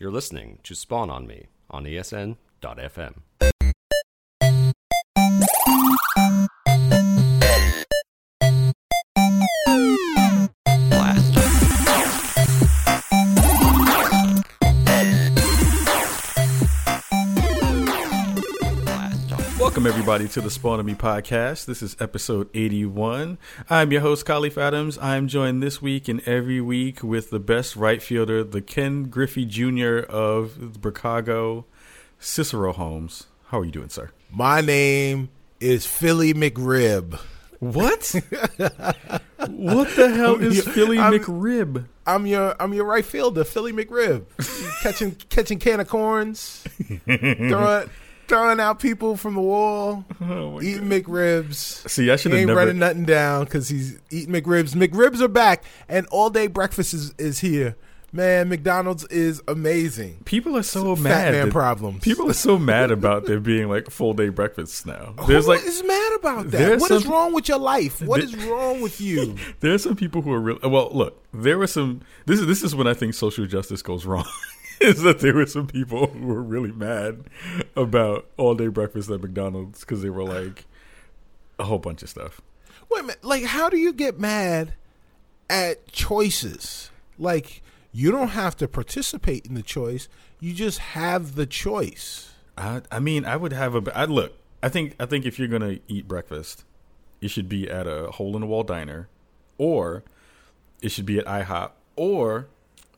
You're listening to Spawn on Me on ESN.fm. Welcome, everybody, to the Spawn on Me podcast. This is episode 81. I'm your host, Kahlief Adams. I'm joined this week and every week with the best right fielder, the Ken Griffey Jr. of Chicago, Cicero Holmes. How are you doing, sir? My name is Philly McRib. What? what the hell is Philly I'm- McRib? I'm your I'm your right fielder, Philly McRib. catching catching can of corns, throwing throwing out people from the wall, Oh eating McRibs. See, I should He have ain't never. running nothing down because he's eating McRibs. McRibs are back, and all day breakfast is, is here. Man, McDonald's is amazing. People are so Fat mad. man that- problems. People are so mad about there being like full day breakfasts now. There's Who like is mad about that? What is some- wrong with your life? What There- is wrong with you? There are some people who are real. Well, look, there were some. This is this is when I think social justice goes wrong. is that there were some people who were really mad about all day breakfast at McDonald's because they were like a whole bunch of stuff. Wait a minute. Like, how do you get mad at choices? Like, you don't have to participate in the choice. You just have the choice. I, I mean, I would have a. I look. I think. I think if you're gonna eat breakfast, it should be at a hole in the wall diner, or it should be at IHOP, or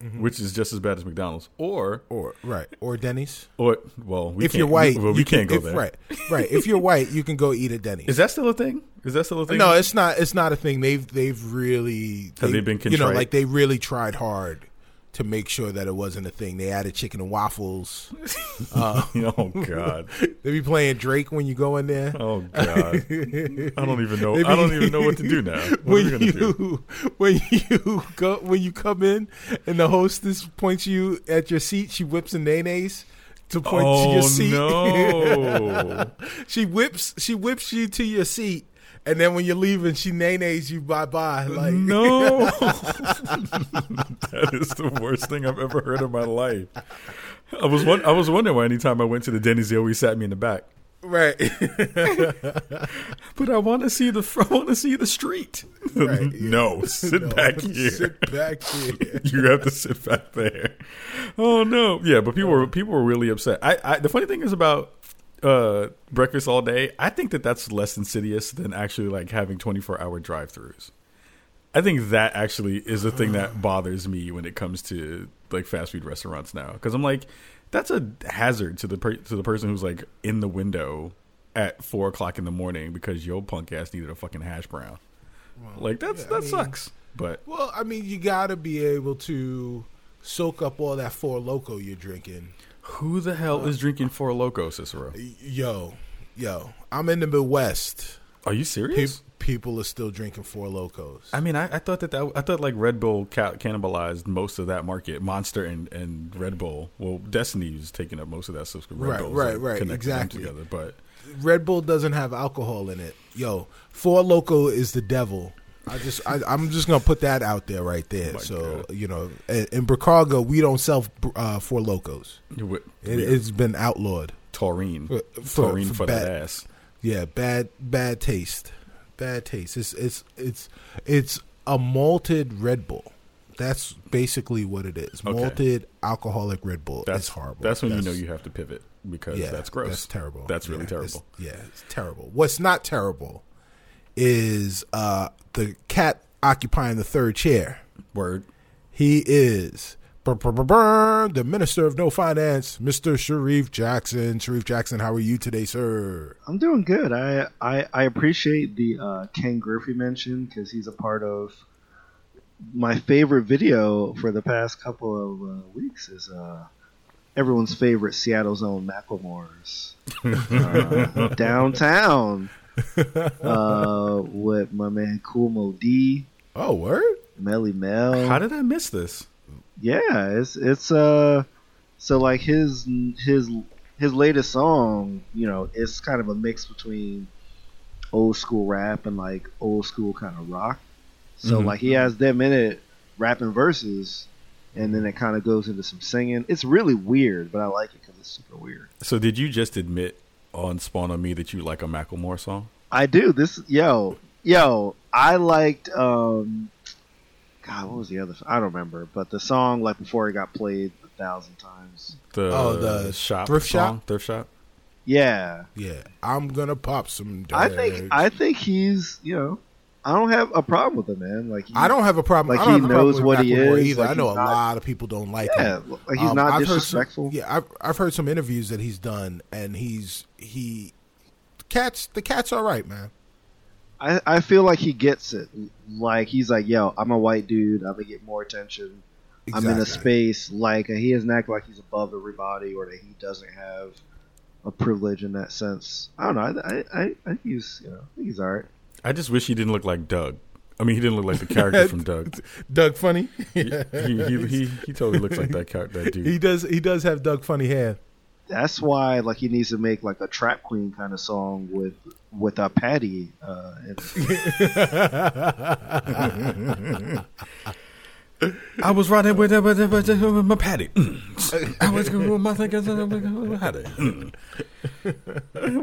Mm-hmm. which is just as bad as McDonald's, or Or right. Or Denny's. or well, we if you're white, well, we you can't can, go if- there. Right. Right. If you're white, you can go eat at Denny's. Is that still a thing? Is that still a thing? no, it's not. It's not a thing. They've they've really Have they been you know like they really tried hard to make sure that it wasn't a thing. They added chicken and waffles. oh God. They be playing Drake when you go in there. Oh God. I don't even know. They I don't even know what to do now. What when gonna you do? when you go when you come in and the hostess points you at your seat, she whips a nays to point to your Oh seat. no. she whips she whips you to your seat, and then when you're leaving, she nays you bye bye. Like no. that is the worst thing I've ever heard in my life. I was one, I was wondering why anytime I went to the Denny's, they always sat me in the back. right, But I want to see the I want to see the street. Right, no, sit No, back here. Sit back here. you have to sit back there. Oh no, yeah, but people were people were really upset. I, I the funny thing is about uh, breakfast all day. I think that that's less insidious than actually like having twenty four hour drive throughs. I think that actually is the thing that bothers me when it comes to like fast food restaurants now because I'm like that's a hazard to the per- to the person who's like in the window at four o'clock in the morning because your punk ass needed a fucking hash brown. like that's yeah, I that mean- sucks. But Well, I mean, you got to be able to soak up all that four loco you're drinking. Who the hell is drinking Four Loco, Cicero? Yo, yo, I'm in the Midwest. Are you Pe- serious? people are still drinking four locos. I mean, I, I thought that, that I thought like Red Bull ca- cannibalized most of that market. Monster and, and Red Bull. Well, Destiny is taking up most of that. So Red Right, Bull's, right, like, right, exactly. Together, but Red Bull doesn't have alcohol in it. Yo, Four Loco is the devil. I just, I, I'm just gonna put that out there right there. Oh so God. you know, in, in Chicago, we don't sell uh, Four Locos. It, it's been outlawed. taurine, For- for- taurine for for, bad- that ass. Yeah, bad, bad taste, bad taste. It's, it's, it's, it's a malted Red Bull. That's basically what it is. Okay. Malted alcoholic Red Bull. That's it's horrible. That's when you know you have to pivot because yeah, that's gross. That's terrible. That's really Yeah, it's- terrible. Yeah, it's terrible. What's not terrible is uh, the cat occupying the third chair. Word. He is the Minister of No Finance, Mr. Sharif Jackson. Sharif Jackson, how are you today, sir? I'm doing good. I I, I appreciate the uh, Ken Griffey mention because he's a part of my favorite video for the past couple of uh, weeks. Is uh, everyone's favorite Seattle's own Macklemore's uh, downtown uh, with my man Kool Moe Dee, Oh, word? Melle Mel. How did I miss this? Yeah, it's it's uh so like his his his latest song, you know, it's kind of a mix between old school rap and like old school kind of rock. So Mhm. like he has them in it rapping verses and then it kind of goes into some singing. It's really weird, but I like it because it's super weird. So did you just admit on Spawn on Me that you like a Macklemore song? I do this, yo, yo. I liked, um, God, what was the other? I don't remember, but the song like before it got played a thousand times. The Oh, the shop thrift song? shop? thrift shop. Yeah, Yeah, I'm gonna pop some. I think. I think he's you know I don't have a problem with him, man. Like he, I don't have a problem. Like, he have a problem knows with what he is, Either. like, I know a not- lot of people don't like Yeah, him. like he's Um, not I've heard some- disrespectful. yeah, I've I've heard some interviews that he's done, and he's he the cats the cat's all right, man. I, I feel like he gets it. Like he's like, yo, I'm a white dude. I'm gonna get more attention. I'm in a space like he doesn't act like he's above everybody or that he doesn't have a privilege in that sense. I don't know. I I, I, I think he's you know I think he's alright. I just wish he didn't look like Doug. I mean, he didn't look like the character from Doug. Doug Funnie. He, he, he, he, he totally looks like that character, that dude. he does he does have Doug Funnie hair. That's why like he needs to make like a trap queen kind of song with with a Patty. Uh, and, I was riding with, with, with, with, with my paddy. I was going with my thing.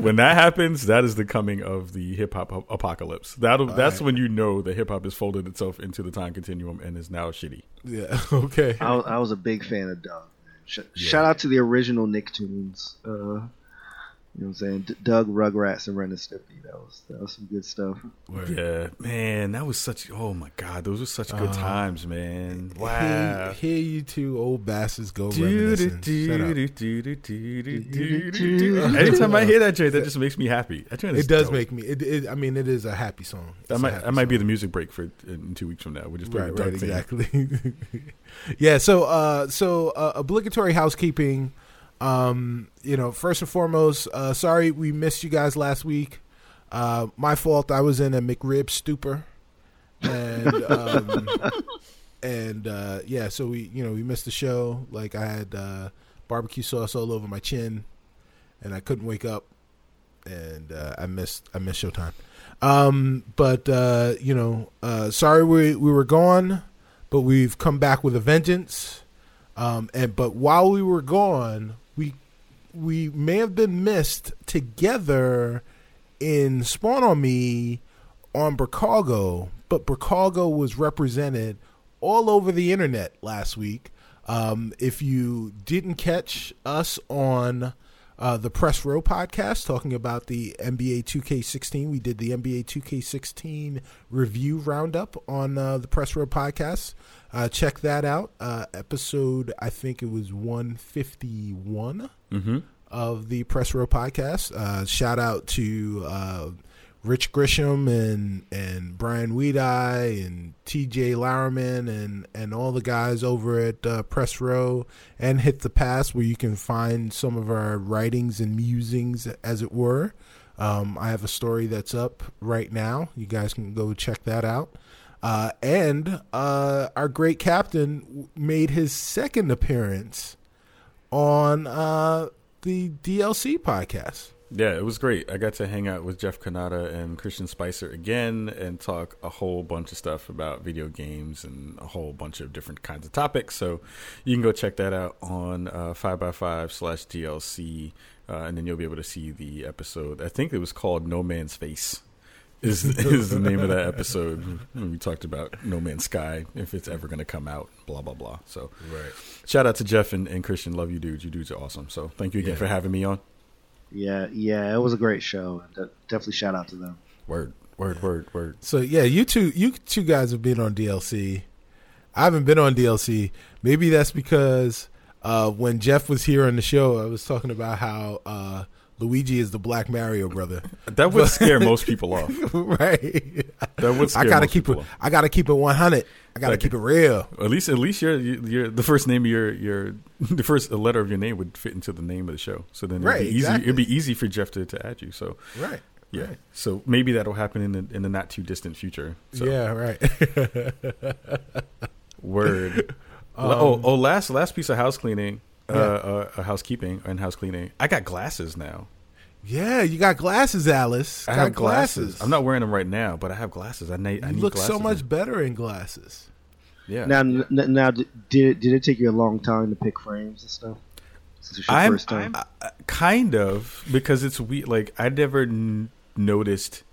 When that happens, that is the coming of the hip hop apocalypse. That'll that's right. when you know the hip hop has folded itself into the time continuum and is now shitty. Yeah. Okay. I, was- I was a big fan of Doug. Man. Sh- Shout out to the original Nicktoons. Uh, you know what I'm saying? D- Doug, Rugrats, and Ren and Stimpy. That was that was some good stuff. Word. Yeah, man, that was such. Oh my god, those were such good Uh, times, man. Hear, Wow. hear you two old bastards go reminiscing. Shut. Anytime I hear that joint, that just makes me happy. That joint It does dope. make me. It, it, I mean, it is a happy song. It's That might happy that might be the music break for in two weeks from now. We're just play right, the right, exactly. yeah. So, uh, so uh, obligatory housekeeping. Um, you know, first and foremost, uh, sorry we missed you guys last week. Uh, my fault. I was in a McRib stupor, and um, and uh, yeah, so we you know we missed the show. Like I had uh, barbecue sauce all over my chin, and I couldn't wake up, and uh, I missed I missed showtime. Um, but uh, you know, uh, sorry we we were gone, but we've come back with a vengeance. Um, and but while we were gone, we may have been missed together in Spawn on Me on Bricago, but Bricago was represented all over the internet last week. Um, if you didn't catch us on uh, the Press Row podcast talking about the NBA 2K16, we did the NBA 2K16 review roundup on uh, the Press Row podcast. Uh, check that out. Uh, episode, I think it was 151 Mm-hmm. of the Press Row podcast. Uh, shout out to uh, Rich Grisham and and Brian Weedeye and T.J. Lowerman and and all the guys over at uh, Press Row and Hit the Pass, where you can find some of our writings and musings, as it were. Um, I have a story that's up right now. You guys can go check that out. Uh, and uh, our great captain made his second appearance on uh, the DLC podcast. Yeah, it was great. I got to hang out with Jeff Cannata and Christian Spicer again and talk a whole bunch of stuff about video games and a whole bunch of different kinds of topics. So you can go check that out on uh, 5by5 slash DLC, uh, and then you'll be able to see the episode. I think it was called No Man's Face. Is is the name of that episode we talked about No Man's Sky if it's ever going to come out, blah blah blah. So Right. shout out to Jeff and, and Christian, love you dudes. You dudes are awesome. So thank you again Yeah. for having me on. Yeah, yeah, it was a great show. de- definitely shout out to them. Word, word, word, word. So yeah, you two, you two guys have been on DLC. I haven't been on DLC. Maybe that's because uh, when Jeff was here on the show, I was talking about how uh, Luigi is the Black Mario brother. That would scare most people off. right. That would scare I gotta keep it. off. I gotta keep it one hundred. I gotta Like- keep it real. At least, at least your your the first name of your your the first letter of your name would fit into the name of the show. So then it'd Right, be easy. exactly. It'd be easy for Jeff to, to add you. So Right. yeah. Right. So maybe that'll happen in the in the not too distant future. So, Yeah. Right. Word. Um, oh, oh, last last piece of house cleaning, Yeah. uh, uh, housekeeping and house cleaning. I got glasses now. yeah. You got glasses, Alice. I got have glasses. I'm not wearing them right now, but I have glasses. I need. I You need look glasses so much now. better in glasses. Yeah. Now, n- now, d- did did it take you a long time to pick frames and stuff? Since it's your I'm, first time. I- I- kind of because it's weird. Like I never n- noticed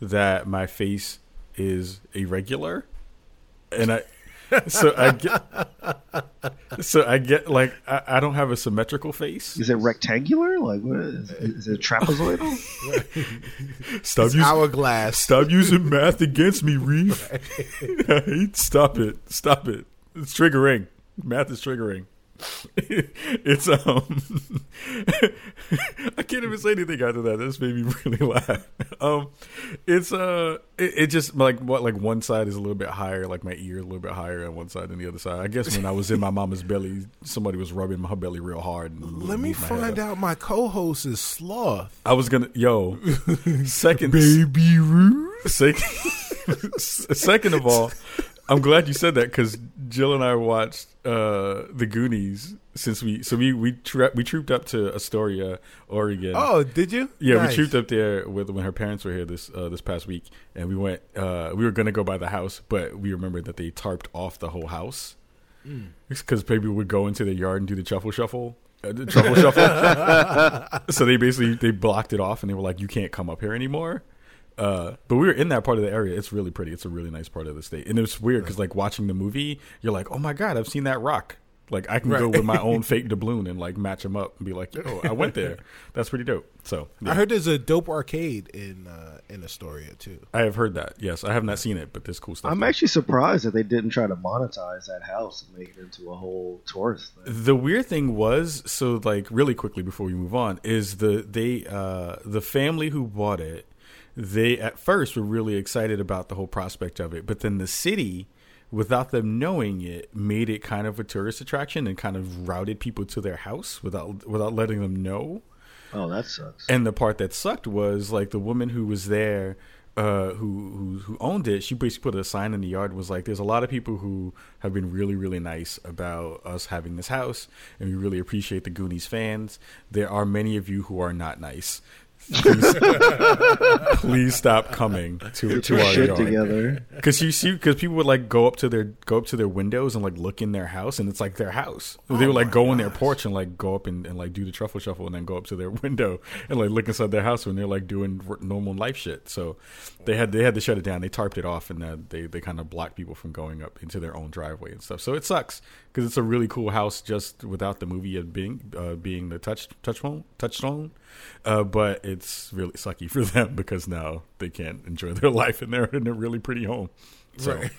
that my face is irregular, and I. So I get, so I get like I, I don't have a symmetrical face. is it rectangular? Like, what is, is it trapezoidal? Stop It's using hourglass. stop using math against me, Reef. I stop it, stop it. It's triggering. Math is triggering. it's um I can't even say anything after that. This made me really laugh. Um it's uh it, it just like what like one side is a little bit higher, like my ear a little bit higher on one side than the other side. I guess when I was in my mama's belly, somebody was rubbing my belly real hard. and Let me moved my head find out my co-host is sloth. I was gonna yo second Baby Ruth. Second, second of all, I'm glad you said that because Jill and I watched uh, the Goonies since we so we we tra- we trooped up to Astoria, Oregon. Oh, did you? yeah, Nice. we trooped up there with when her parents were here this uh, this past week, and we went. Uh, we were gonna go by the house, but we remembered that they tarped off the whole house Mm. because people would go into the yard and do the truffle shuffle. Uh, the truffle shuffle. so they basically they blocked it off, and they were like, "You can't come up here anymore." Uh, but we were in that part of the area. It's really pretty. It's a really nice part of the state, and it's weird because like watching the movie, you're like, "Oh my god, I've seen that rock." Like I can go with my own fake doubloon and like match them up and be like, "Yo, I went there." That's pretty dope. So yeah. I heard there's a dope arcade in uh, in Astoria too. I have heard that. Yes, I have not seen it, but there's cool stuff. I'm there. actually surprised that they didn't try to monetize that house and make it into a whole tourist thing. The weird thing was, so like really quickly before we move on, is the they uh the family who bought it, they at first were really excited about the whole prospect of it, but then the city, without them knowing it, made it kind of a tourist attraction and kind of routed people to their house without without letting them know. Oh, that sucks. And the part that sucked was like the woman who was there, uh, who, who who owned it. She basically put a sign in the yard. Was like, "There's a lot of people who have been really really nice about us having this house, and we really appreciate the Goonies fans. There are many of you who are not nice. Please, please stop coming to to our shit yard." together. Because you see, because people would like go up to their go up to their windows and like look in their house, and it's like their house. Oh they would like go on their porch and like go up and, and like do the truffle shuffle, and then go up to their window and like look inside their house when they're like doing normal life shit. So they had they had to shut it down. They tarped it off, and uh, they they kind of blocked people from going up into their own driveway and stuff. So it sucks because it's a really cool house just without the movie of being uh, being the touch touchstone touchstone. Uh, but it's really sucky for them because now they can't enjoy their life and they're in a really pretty home. So, Right.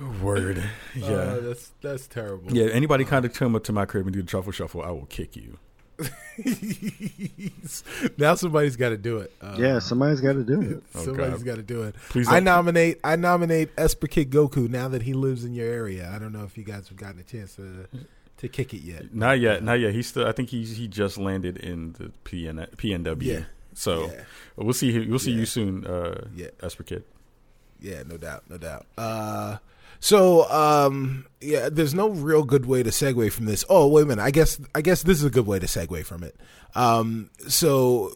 word, yeah, Uh, that's that's terrible. yeah. Anybody kind of come up to my crib and do the truffle shuffle, I will kick you. Now somebody's got to do it. Uh, Yeah, somebody's got to do it. Oh, somebody's God. got to do it. Please I nominate. I nominate Esper Kid Goku. Now that he lives in your area, I don't know if you guys have gotten a chance to to kick it yet. Not yet, not yet. He's still. I think he's he just landed in the PN, PNW. Yeah. So Yeah. we'll see. We'll see Yeah. you soon, uh, Yeah. Esper Kid. Yeah, no doubt, no doubt. Uh, so um, yeah, there's no real good way to segue from this. Oh, wait a minute. I guess I guess this is a good way to segue from it. Um, so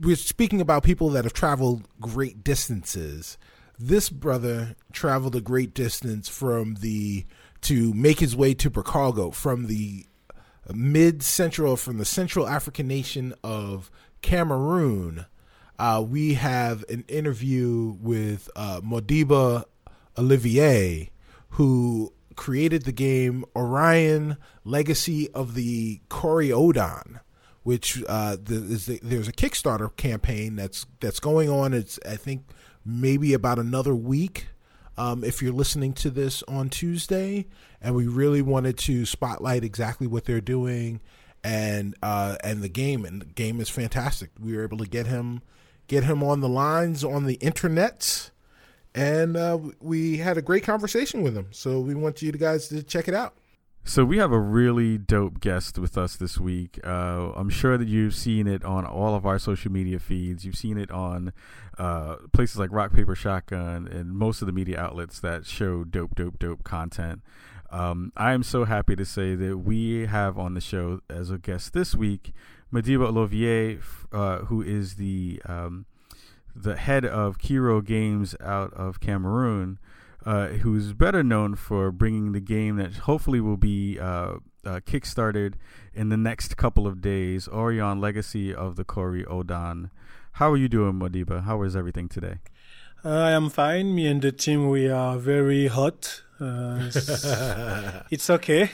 we're speaking about people that have traveled great distances. This brother traveled a great distance from the to make his way to Chicago from the mid central from the central African nation of Cameroon. Uh, we have an interview with uh, Madiba Olivier, who created the game Aurion Legacy of the Kori-Odan, which uh, the, the, there's a Kickstarter campaign that's that's going on. It's I think maybe about another week. Um, if you're listening to this on Tuesday, and we really wanted to spotlight exactly what they're doing and uh, and the game, and the game is fantastic. We were able to get him get him on the lines on the internet, and uh, we had a great conversation with him. So we want you guys to check it out. So we have a really dope guest with us this week. Uh, I'm sure that you've seen it on all of our social media feeds. You've seen it on uh, places like Rock Paper Shotgun and most of the media outlets that show dope, dope, dope content. Um, I am so happy to say that we have on the show as a guest this week Madiba Olivier, uh, who is the um, the head of Kiro'o Games out of Cameroon. uh, who's better known for bringing the game that hopefully will be uh, uh, kickstarted in the next couple of days. Aurion Legacy of the Kori-Odan. How are you doing, Madiba? How is everything today? Uh, I am fine. Me and the team, we are very hot. Uh, it's okay.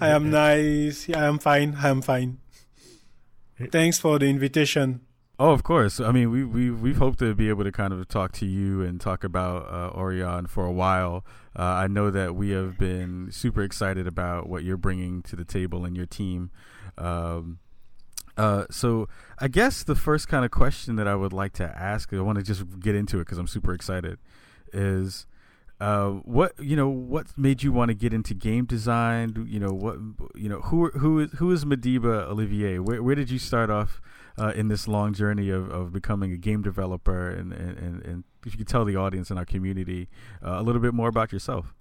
I am nice. I am fine. I am fine. Thanks for the invitation. Oh, of course. I mean, we we we've hoped to be able to kind of talk to you and talk about uh, Aurion for a while. Uh, I know that we have been super excited about what you're bringing to the table and your team. Um, uh, so I guess the first kind of question that I would like to ask, I want to just get into it because I'm super excited, is uh, what you know what made you want to get into game design? You know what you know who who is who is Madiba Olivier? Where where did you start off uh, in this long journey of, of becoming a game developer? And, and, and, if you could tell the audience and our community uh, a little bit more about yourself.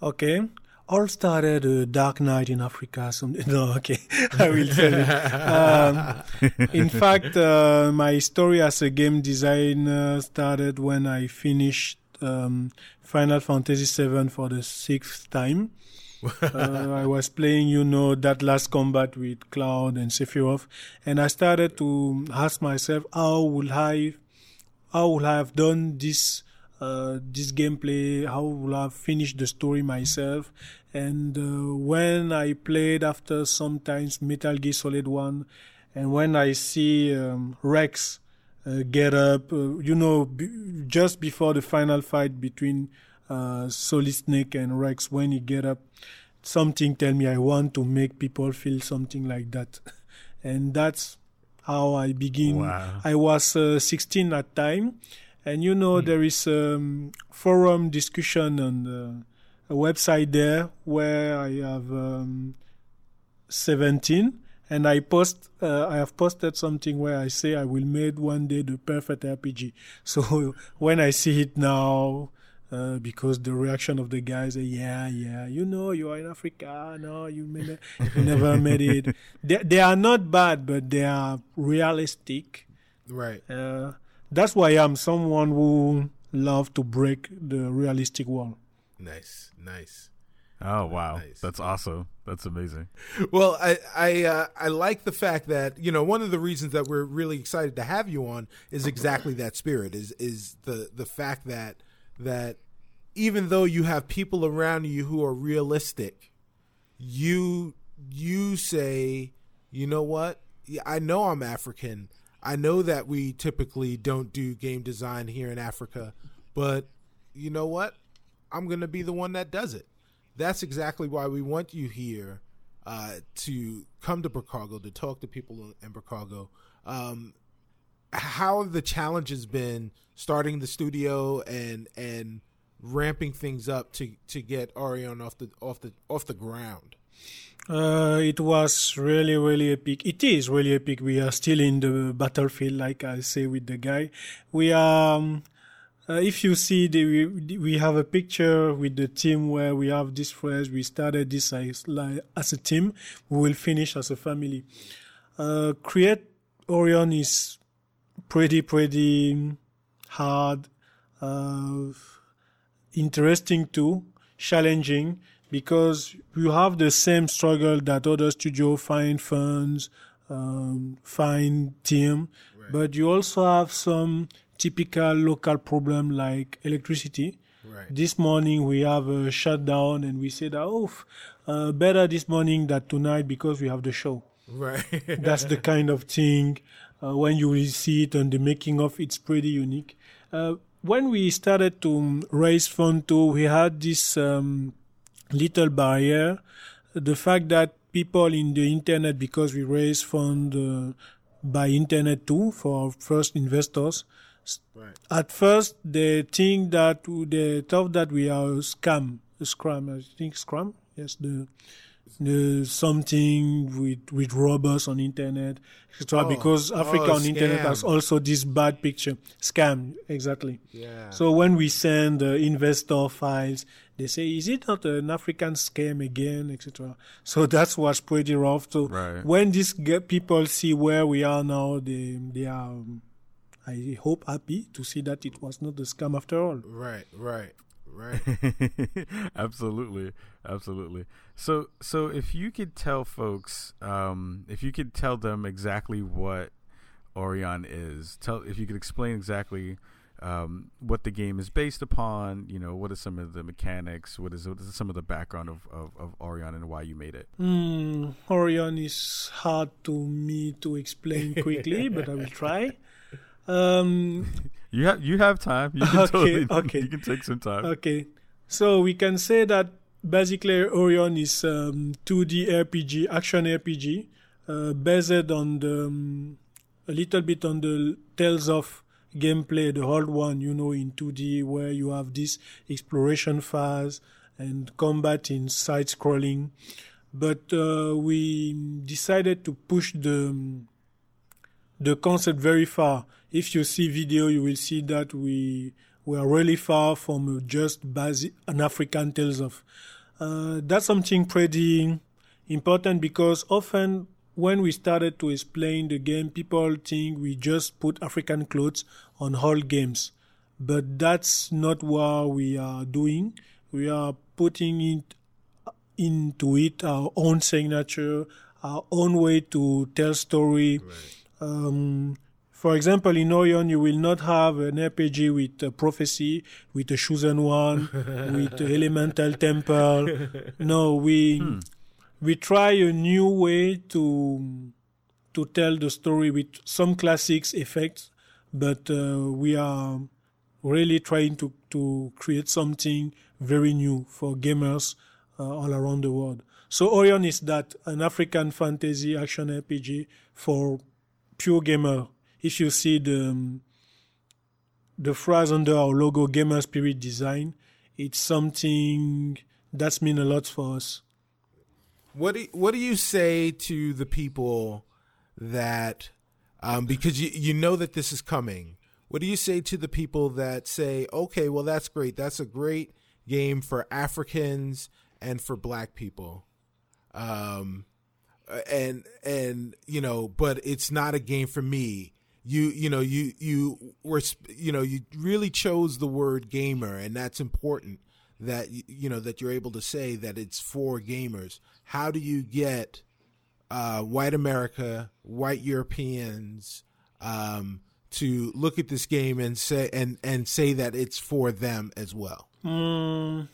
Okay. All started a dark night in Africa. Some, no, okay, I will tell you. Um, in fact, uh, my story as a game designer started when I finished um, Final Fantasy VII for the sixth time. Uh, I was playing, you know, that last combat with Cloud and Sephiroth, and I started to ask myself, how would I, how would I have done this, uh, this gameplay? How would I have finished the story myself? And uh, when I played after sometimes Metal Gear Solid One, and when I see um, Rex uh, get up, uh, you know, b- just before the final fight between uh, Solid Snake and Rex, when you get up, something tell me I want to make people feel something like that, and that's how I begin. Wow. I was uh, 16 at time, and you know Hmm. there is um, forum discussion on the, a website there where I have um, 17 and I post uh, I have posted something where I say I will make one day the perfect RPG. So when I see it now, uh, because the reaction of the guys, are, yeah, yeah, you know, you are in Africa, no, you, made it, you never made it. They, they are not bad, but they are realistic. Right. Uh, that's why I'm someone who love to break the realistic wall. Nice. Nice. Oh wow, Nice. that's awesome. That's amazing. Well, I I uh, I like the fact that you know one of the reasons that we're really excited to have you on is exactly that spirit is is the the fact that that even though you have people around you who are realistic, you you say, you know what? I know I'm African. I know that we typically don't do game design here in Africa, but you know what? I'm going to be the one that does it. That's exactly why we want you here uh, to come to Chicago to talk to people in Chicago. Um, how have the challenges been starting the studio and and ramping things up to to get Aurion off the off the off the ground? Uh, it was really, really epic. It is really epic. We are still in the battlefield, like I say with the guy. We are, um, uh, if you see, the, we, we have a picture with the team where we have this phrase, we started this as, like, as a team, we will finish as a family. Uh, create Orion is pretty, pretty hard, uh, interesting too, challenging because you have the same struggle that other studio find funds, um, find team, but you also have some typical local problem like electricity. Right. This morning we have a shutdown and we said, oh, uh, better this morning than tonight because we have the show. Right. That's the kind of thing uh, when you will see it on the making of it's pretty unique. Uh, when we started to um, raise fund too, we had this um, little barrier. The fact that people in the internet, because we raise fund uh, by internet too for our first investors, right. at first they think that they thought that we are a scam, a scrum. I think scrum. Yes, the the something with with robbers on internet, etc. Oh, because Africa oh, on internet has also this bad picture, scam exactly. Yeah. So when we send uh, investor files, they say, "Is it not an African scam again?" etc. So that's what's pretty rough. So Right. when these ge- people see where we are now, they they are, um, I hope, happy to see that it was not a scam after all. Right, right, Right. absolutely, absolutely. So, so if you could tell folks, um, if you could tell them exactly what Aurion is, tell if you could explain exactly um, what the game is based upon. You know, what are some of the mechanics? What is, what is some of the background of, of, of Aurion and why you made it? Mm, Aurion is hard to me to explain quickly, but I will try. Um, you have you have time. You can Okay, totally, okay. You can take some time. Okay, so we can say that basically Aurion is um, 2D RPG, action RPG, uh, based on the um, a little bit on the Tales of gameplay, the old one, you know, in 2D, where you have this exploration phase and combat in side scrolling. But uh, we decided to push the um, the concept very far. If you see video, you will see that we we are really far from just basic an African tales of. Uh, that's something pretty important because often when we started to explain the game, people think we just put African clothes on whole games, but that's not what we are doing. We are putting it into it our own signature, our own way to tell story. Um, for example, in Aurion, you will not have an RPG with a prophecy, with a chosen one, with elemental temple. No, we we try a new way to to tell the story with some classics effects, but uh, we are really trying to to create something very new for gamers uh, all around the world. So Aurion is that an African fantasy action RPG for pure gamer. If you see the um, the phrase under our logo, Gamer Spirit Design, it's something that's mean a lot for us. What do what do you say to the people that um, because you you know that this is coming? What do you say to the people that say, "Okay, well that's great. That's a great game for Africans and for Black people," um, and and you know, but it's not a game for me. You you know you you were you know you really chose the word gamer, and that's important that you know that you're able to say that it's for gamers. How do you get uh, white America, white Europeans um, to look at this game and say and and say that it's for them as well? Mm,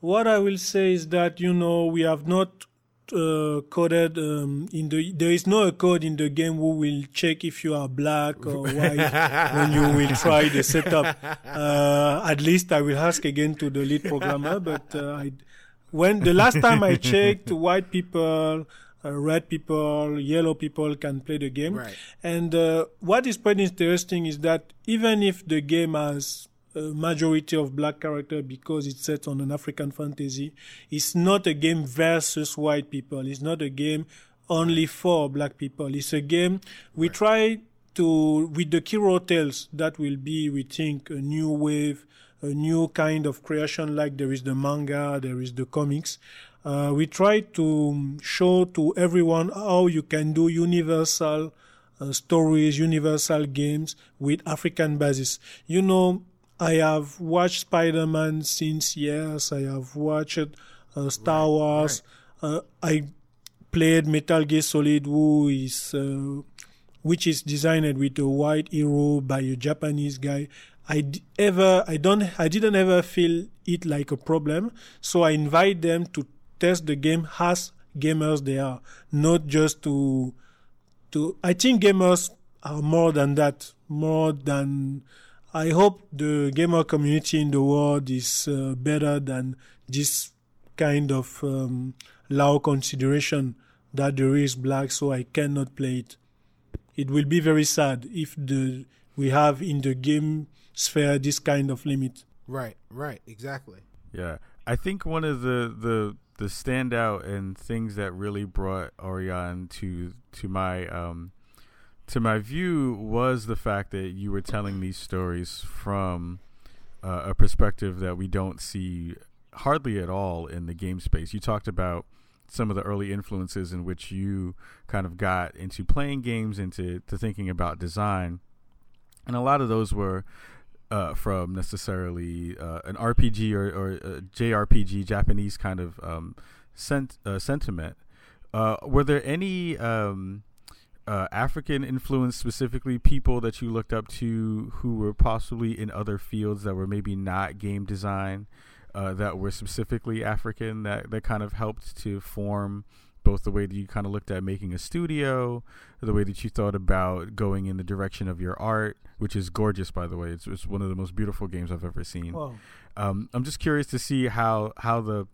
what I will say is that you know we have not uh, coded um, in the there is no code in the game who will check if you are black or white when you will try the setup. Uh, at least I will ask again to the lead programmer. But uh, I, when the last time I checked, white people. Uh, red people, yellow people can play the game. Right. And uh, what is quite interesting is that even if the game has majority of black character because it's set on an African fantasy, it's not a game versus white people. It's not a game only for black people. It's a game we try to with the Kiro'o Tales that will be, we think, a new wave, a new kind of creation. Like there is the manga, there is the comics. Uh, we try to show to everyone how you can do universal uh, stories, universal games with African basis. You know, I have watched Spider-Man since years. I have watched uh, Star Wars. Uh, I played Metal Gear Solid, who is uh, which is designed with a white hero by a Japanese guy. I d- ever I don't I didn't ever feel it like a problem. So I invite them to test the game as gamers they are, not just to to I think gamers are more than that, more than I hope the gamer community in the world is uh, better than this kind of um, low consideration that there is black, so I cannot play it. It will be very sad if the we have in the game sphere this kind of limit. Right, right, exactly. Yeah, I think one of the the the standout and things that really brought Aurion to to my um to my view was the fact that you were telling these stories from uh, a perspective that we don't see hardly at all in the game space. You talked about some of the early influences in which you kind of got into playing games, into to thinking about design, and a lot of those were uh, from necessarily uh, an RPG or, or a JRPG, Japanese kind of um, sent, uh, sentiment. Uh, were there any um, uh, African influence, specifically people that you looked up to who were possibly in other fields that were maybe not game design, uh, that were specifically African, that, that kind of helped to form both the way that you kind of looked at making a studio, the way that you thought about going in the direction of your art, which is gorgeous, by the way. It's, it's one of the most beautiful games I've ever seen. Um, I'm just curious to see how how the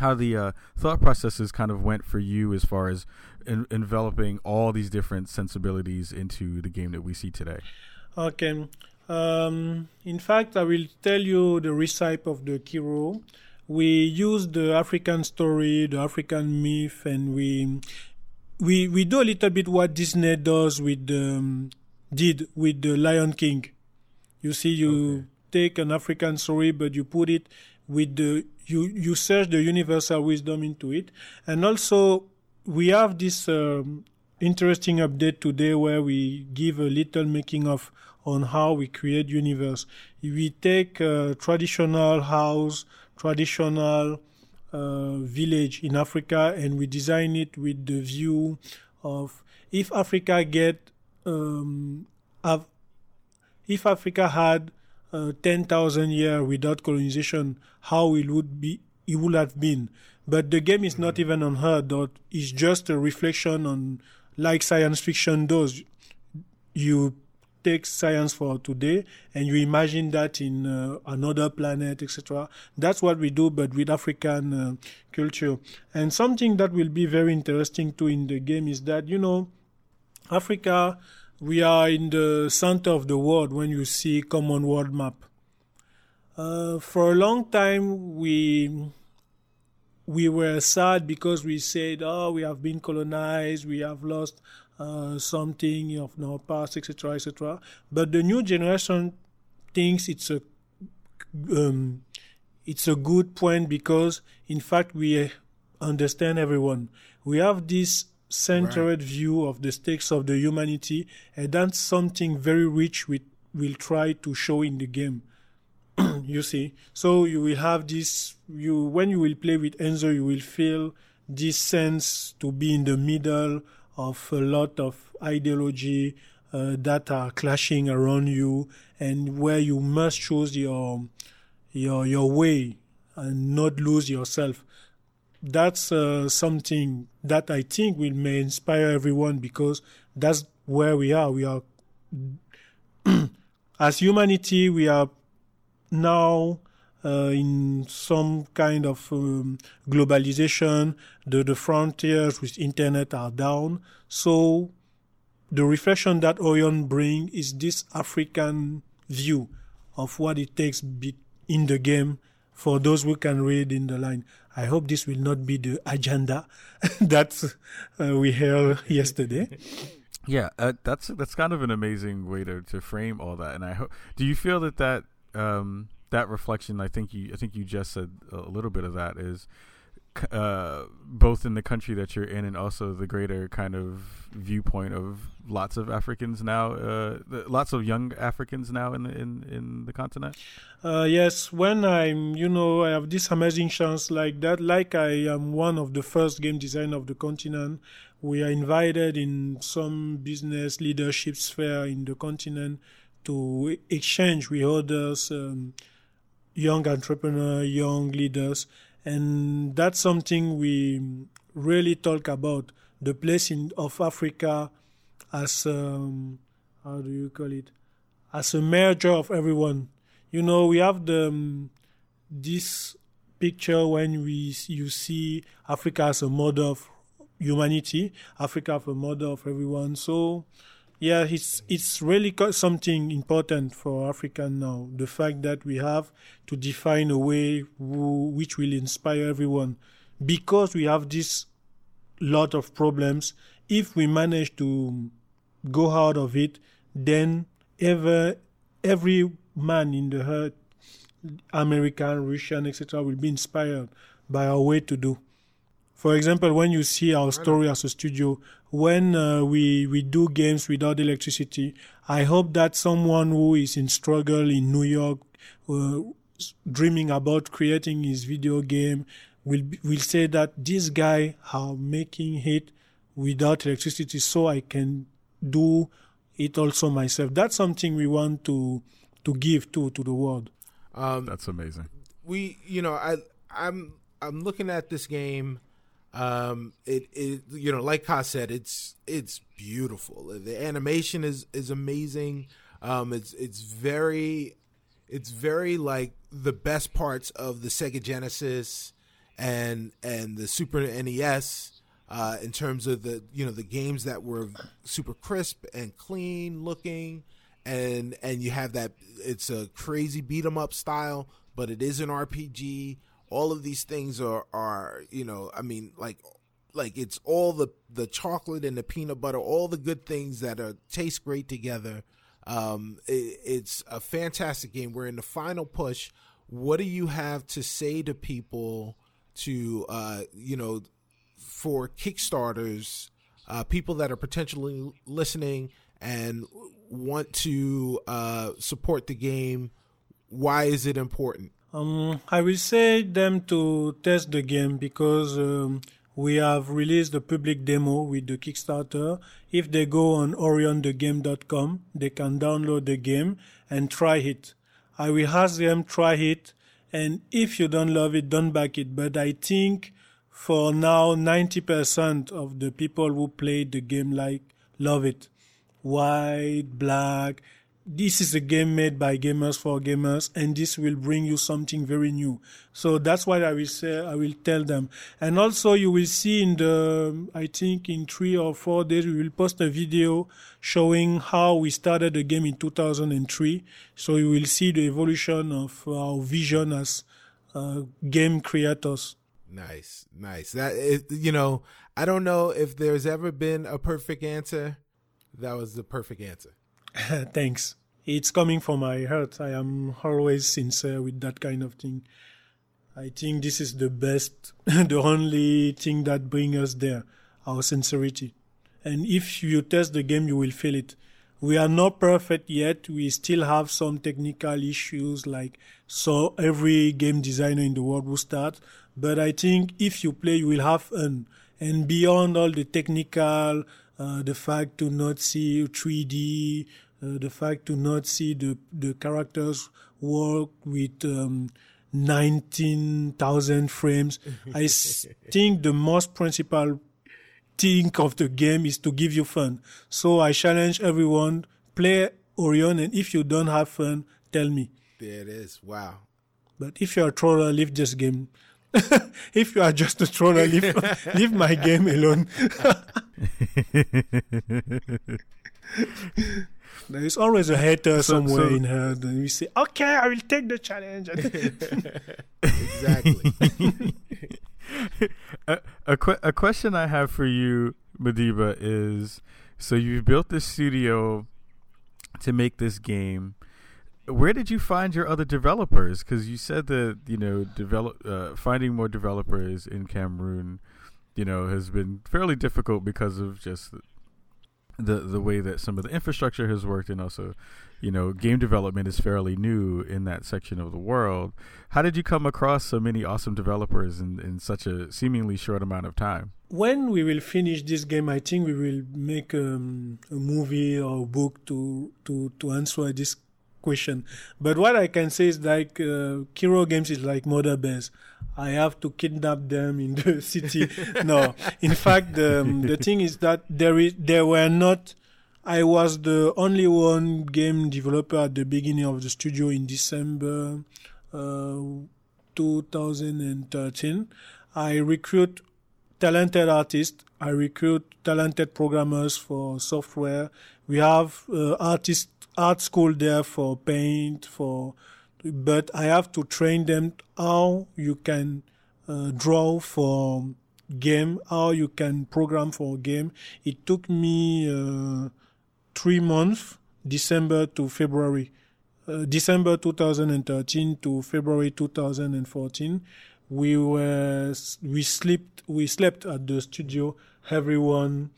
how the uh, thought processes kind of went for you as far as in, enveloping all these different sensibilities into the game that we see today. Okay. Um, in fact, I will tell you the recipe of the Kiro'o. We use the African story, the African myth, and we we we do a little bit what Disney does with the, um, did with the Lion King. You see, you okay. take an African story, but you put it with the you you search the universal wisdom into it, and also we have this um, interesting update today where we give a little making of on how we create universe. We take a traditional house, traditional uh, village in Africa, and we design it with the view of if Africa get um, if Africa had uh, 10,000 years without colonization, how it would be, it would have been. But the game is not even unheard of. It's just a reflection on, like science fiction does. You take science for today and you imagine that in uh, another planet, etc. That's what we do, but with African uh, culture. And something that will be very interesting too in the game is that, you know, Africa we are in the center of the world when you see common world map. Uh, for a long time, we we were sad because we said, "Oh, we have been colonized, we have lost uh, something of our past, etc., etc." But the new generation thinks it's a um, it's a good point because, in fact, we understand everyone. We have this centered right. view of the stakes of the humanity, and that's something very rich we will try to show in the game. you see, so you will have this. You when you will play with Enzo, you will feel this sense to be in the middle of a lot of ideology uh, that are clashing around you, and where you must choose your your your way and not lose yourself that's uh, something that I think will may inspire everyone because that's where we are. We are, as humanity, we are now uh, in some kind of um, globalization. The, the frontiers with internet are down. So the reflection that Aurion bring is this African view of what it takes in the game for those who can read in the line. I hope this will not be the agenda that uh, we heard yesterday. Yeah, uh, that's that's kind of an amazing way to, to frame all that. And I hope. Do you feel that that um, that reflection? I think you I think you just said a little bit of that is uh, both in the country that you're in and also the greater kind of viewpoint of lots of Africans now, uh, lots of young Africans now in the in in the continent. Uh, yes, when I'm, you know, I have this amazing chance like that. Like I am one of the first game designer of the continent. We are invited in some business leadership sphere in the continent to exchange with others, um, young entrepreneur, young leaders and that's something we really talk about the place in, of Africa as um, how do you call it as a merger of everyone. You know, we have the um, this picture when we you see Africa as a model of humanity, Africa as a model of everyone. So yeah, it's it's really something important for Africa now. The fact that we have to define a way who, which will inspire everyone, because we have this lot of problems. If we manage to go out of it, then ever every man in the earth, American, Russian, etc., will be inspired by our way to do. For example, when you see our story as a studio, when uh, we we do games without electricity. I hope that someone who is in struggle in New York, uh, dreaming about creating his video game, will will say that this guy are making it without electricity, so I can do it also myself. That's something we want to to give to to the world. Um, That's amazing. we you know i i'm i'm looking at this game um it it you know like Ka said it's it's beautiful. The animation is is amazing. Um it's it's very it's very like the best parts of the Sega Genesis and and the Super NES uh, in terms of the you know the games that were super crisp and clean looking. And and you have that it's a crazy beat 'em up style but it is an RPG all of these things are are you know I mean like like it's all the the chocolate and the peanut butter all the good things that are taste great together. Um it, it's a fantastic game. We're in the final push. What do you have to say to people to uh you know for kickstarters uh people that are potentially listening and want to uh support the game? Why is it important Um, I will say them to test the game because um, we have released a public demo with the Kickstarter. If they go on aurionthegame.com, they can download the game and try it. I will ask them try it, and if you don't love it, don't back it. But I think for now, 90% of the people who played the game like love it. White, black, this is a game made by gamers for gamers and this will bring you something very new so that's what i will say i will tell them and also you will see in the i think in three or four days we will post a video showing how we started the game in 2003 so you will see the evolution of our vision as uh, game creators Nice, nice. That is, you know, I don't know if there's ever been a perfect answer. That was the perfect answer. Thanks. It's coming from my heart. I am always sincere with that kind of thing. I think this is the best, the only thing that brings us there, our sincerity. And if you test the game, you will feel it. We are not perfect yet. We still have some technical issues like so every game designer in the world will start. But I think if you play, you will have fun. And beyond all the technical, uh, the fact to not see 3D, uh, the fact to not see the, the characters work with um, 19,000 frames. I think the most principal thing of the game is to give you fun. So I challenge everyone, play Aurion, and if you don't have fun, tell me. There it is. Wow. But if you're a troller, leave this game. if you are just a troller, leave, leave my game alone. There is always a hater So- somewhere so- in her. Then we say, okay, I will take the challenge. Exactly. a, a, que- a question I have for you, Madiba, is so you've built this studio to make this game. Where did you find your other developers? Because you said that you know develop uh, finding more developers in Cameroon, you know, has been fairly difficult because of just the the way that some of the infrastructure has worked, and also, you know, game development is fairly new in that section of the world. How did you come across so many awesome developers in, in such a seemingly short amount of time? when we will finish this game, I think we will make um, a movie or a book to to to answer this question. But what I can say is like uh, Kiro'o Games is like mother bears. I have to kidnap them in the city. no, in fact, the um, the thing is that there is there were not. I was the only one game developer at the beginning of the studio in December uh, 2013. I recruit talented artists. I recruit talented programmers for software. We have uh, artist art school there for paint for, but I have to train them how you can uh, draw for game, how you can program for game. It took me uh, three months, December to February. Uh, December 2013 to February 2014, we were we slept we slept at the studio. Everyone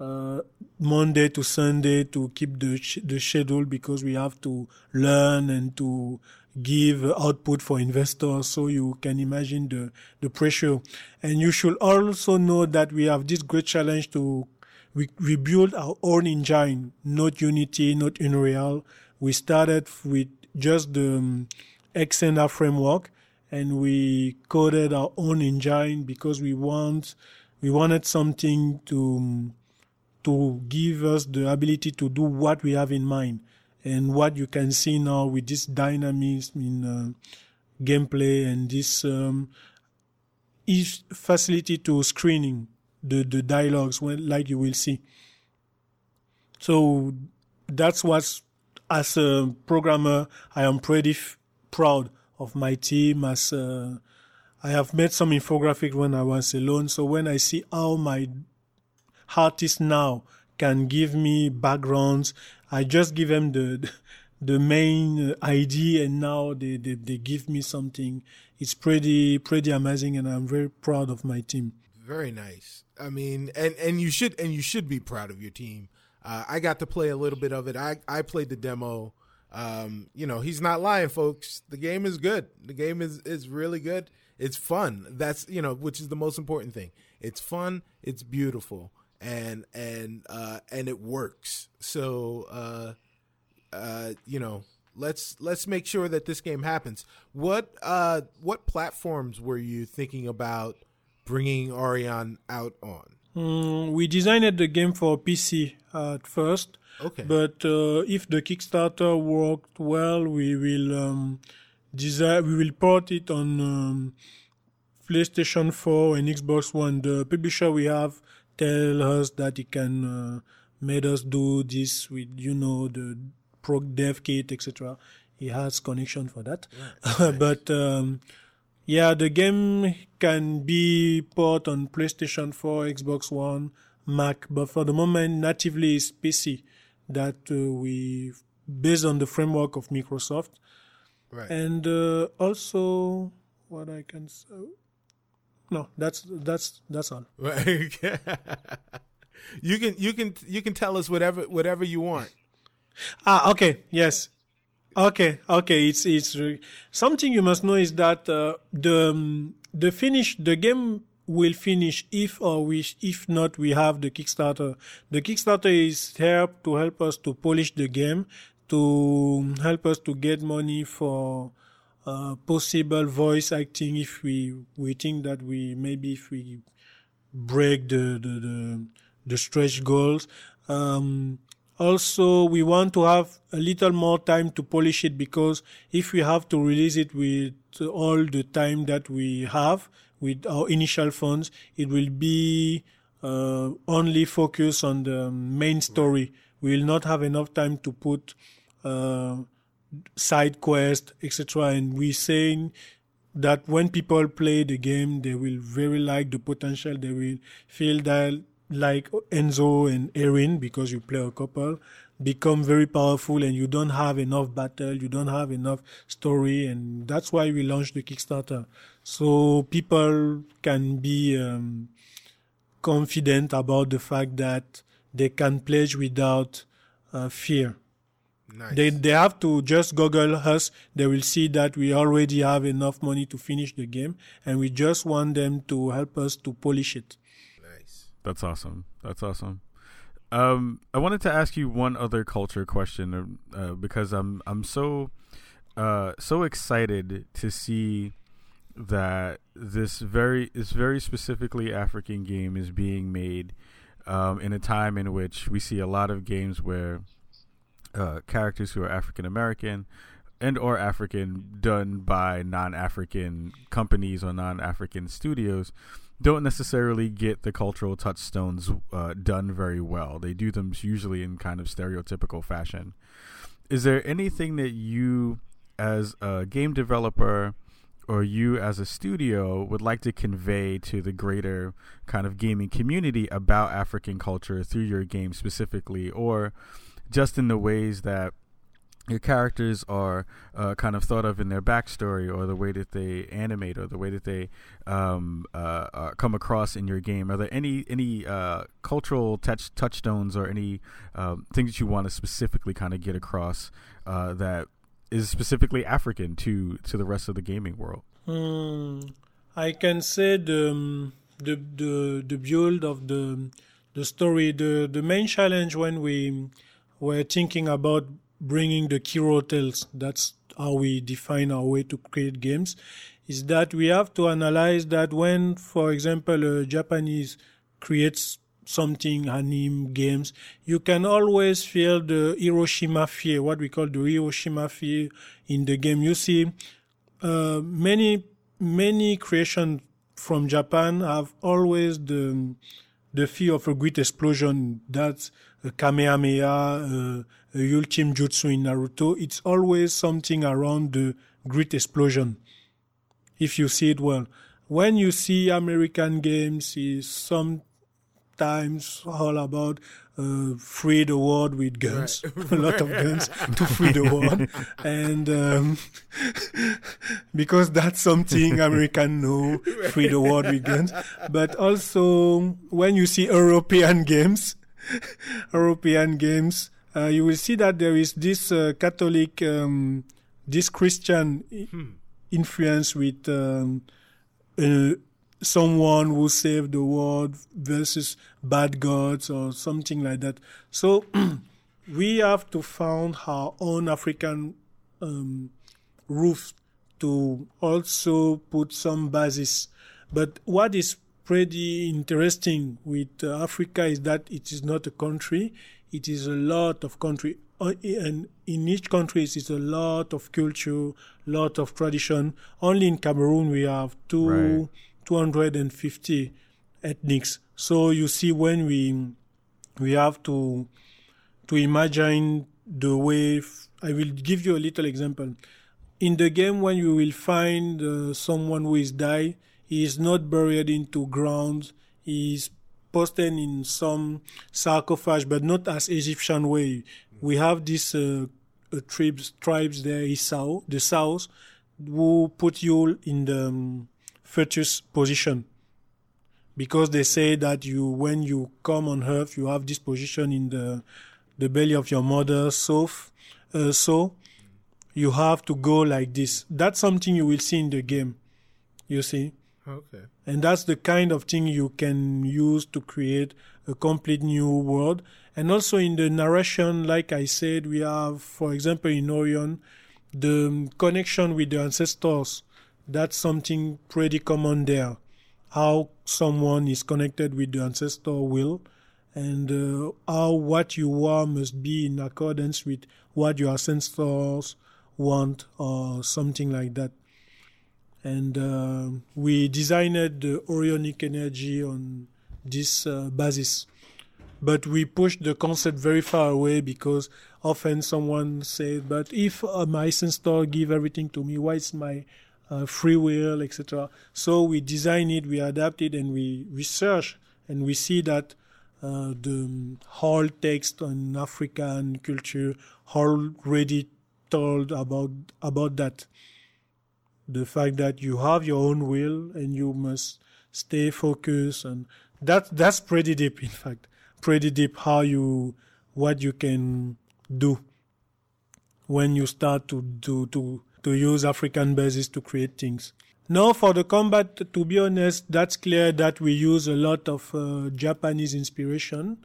uh, Monday to Sunday to keep the the schedule because we have to learn and to give output for investors. So you can imagine the the pressure. And you should also know that we have this great challenge to we, we build our own engine, not Unity, not Unreal. We started with just the um, Xender framework and we coded our own engine because we want, we wanted something to, um, to give us the ability to do what we have in mind. And what you can see now with this dynamism in uh, gameplay and this um, facility to screening the, the dialogues when, like you will see. So that's what, as a programmer, I am pretty proud of my team as, uh, I have made some infographic when I was alone. So when I see how my artists now can give me backgrounds, I just give them the, the main idea and now they, they, they give me something. It's pretty, pretty amazing and I'm very proud of my team. Very nice. I mean, and and you should and you should be proud of your team. Uh, I got to play a little bit of it. I I played the demo. Um, you know, he's not lying, folks. The game is good. The game is is really good. It's fun. That's you know, which is the most important thing. It's fun. It's beautiful, and and uh, and it works. So uh, uh, you know, let's let's make sure that this game happens. What uh, what platforms were you thinking about? bringing Aurion out on? Mm, we designed the game for PC at first. Okay. But uh, if the Kickstarter worked well, we will um, design. We will port it on um, PlayStation 4 and Xbox One. The publisher we have tell us that he can uh, made us do this with you know the pro dev kit etc. He has connection for that. Right. but um, yeah, the game can be port on PlayStation 4, Xbox One, Mac, but for the moment, natively is PC that uh, we, based on the framework of Microsoft. Right. And uh, also, what I can say, no, that's that's that's all. You can you can you can tell us whatever whatever you want. Ah, okay, yes. Okay, okay. It's it's something you must know is that uh, the um, the finish the game will finish if or we if not we have the Kickstarter. The Kickstarter is here to help us to polish the game, to help us to get money for uh, possible voice acting if we we think that we maybe if we break the the the, the stretch goals. Um, also, we want to have a little more time to polish it because if we have to release it with all the time that we have with our initial funds, it will be uh, only focus on the main story. We will not have enough time to put uh, side quest, etc. And we're saying that when people play the game, they will very like the potential. They will feel that like Enzo and Erin, because you play a couple, become very powerful and you don't have enough battle, you don't have enough story, and that's why we launched the Kickstarter. So people can be um, confident about the fact that they can pledge without uh, fear. Nice. They they have to just Google us. They will see that we already have enough money to finish the game, and we just want them to help us to polish it. nice. That's awesome. That's awesome. Um, I wanted to ask you one other culture question uh, because I'm I'm so uh, so excited to see that this very this very specifically African game is being made um, in a time in which we see a lot of games where uh, characters who are African American and or African done by non-African companies or non-African studios don't necessarily get the cultural touchstones uh, done very well. They do them usually in kind of stereotypical fashion. Is there anything that you, as a game developer, or you as a studio would like to convey to the greater kind of gaming community about African culture through your game specifically, or just in the ways that your characters are uh, kind of thought of in their backstory or the way that they animate or the way that they um, uh, uh, come across in your game. Are there any any uh, cultural touch touchstones or any um, things that you want to specifically kind of get across uh, that is specifically African to to the rest of the gaming world? Hmm, I can say the um, the the the build of the the story. The the main challenge when we were thinking about bringing the Kiro'o Tales, that's how we define our way to create games, is that we have to analyze that when, for example, a Japanese creates something, anime, games, you can always feel the Hiroshima fear, what we call the Hiroshima fear in the game. You see, uh, many, many creations from Japan have always the, the fear of a great explosion. That's Kamehameha, uh, a ultimate jutsu in Naruto. It's always something around the great explosion. If you see it well. When you see American games, is sometimes all about uh, free the world with guns, right. a lot of guns to free the world, and um, because that's something American know, free the world with guns. But also when you see European games, European games, uh, you will see that there is this uh, Catholic, um, this Christian hmm. influence with um, uh, someone who saved the world versus bad gods or something like that. So we have to found our own African um, roof to also put some basis. But what is pretty interesting with uh, Africa is that it is not a country; it is a lot of country, uh, and in each country it is a lot of culture, lot of tradition. Only in Cameroon we have two, right. 250 ethnics. So you see, when we we have to to imagine the way. F- I will give you a little example. In the game, when you will find uh, someone who is died, he is not buried into ground. He is posted in some sarcophage, but not as Egyptian way. We have these uh, uh, tribes, tribes there, the South, who put you in the um, fetus position. Because they say that you, when you come on earth, you have this position in the, the belly of your mother, so, uh, so you have to go like this. That's something you will see in the game. You see? Okay. And that's the kind of thing you can use to create a complete new world. And also in the narration, like I said, we have, for example, in Aurion, the connection with the ancestors. That's something pretty common there. How someone is connected with the ancestor will and uh, how what you are must be in accordance with what your ancestors want or something like that and uh, we designed the Aurionic energy on this uh, basis. But we pushed the concept very far away because often someone said, "But if uh, my ancestor give everything to me, why is my uh, free will, etc." So we design it, we adapt it, and we research, and we see that uh, the whole text on African culture already told about about that the fact that you have your own will and you must stay focused and that that's pretty deep in fact. Pretty deep how you what you can do when you start to do to to use african bases to create things. Now for the combat to be honest that's clear that we use a lot of uh, japanese inspiration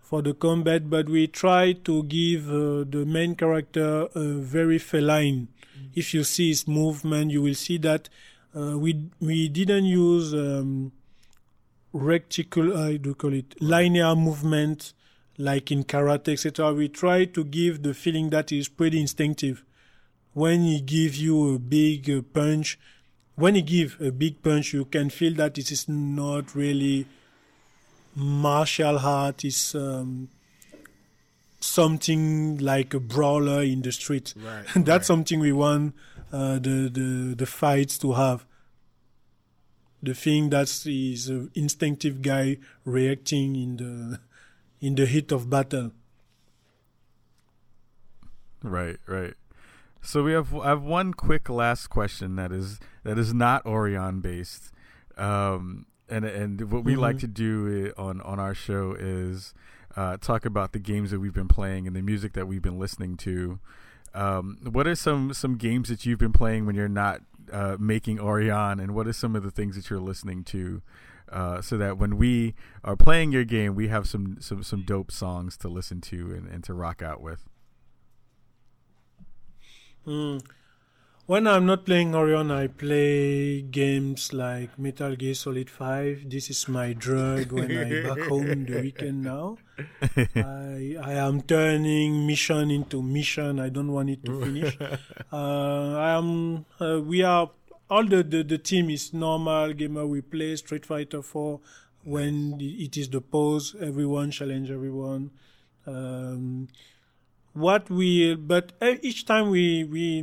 for the combat but we try to give uh, the main character a very feline if you see his movement, you will see that uh, we we didn't use um, I do call it linear movement like in karate, etc. We try to give the feeling that is pretty instinctive. When he gives you a big uh, punch, when he give a big punch, you can feel that it is not really martial art. It's um, something like a brawler in the street. Right, That's right. something we want uh, the, the the fights to have. The thing that is an instinctive guy reacting in the in the heat of battle. Right, right. So we have I have one quick last question that is that is not Aurion based, um, and and what we Mm-hmm. like to do on on our show is uh, talk about the games that we've been playing and the music that we've been listening to. Um, what are some some games that you've been playing when you're not uh, making Aurion, and what are some of the things that you're listening to? Uh, so that when we are playing your game, we have some some, some dope songs to listen to and, and to rock out with. Mm. When I'm not playing Aurion, I play games like Metal Gear Solid 5. This is my drug when I'm back home the weekend now. I, I am turning mission into mission. I don't want it to finish. uh, I am, uh, we are, all the, the, the team is normal gamer. We play Street Fighter 4 when it is the pause. Everyone challenge everyone. Um, what we but e- each time we we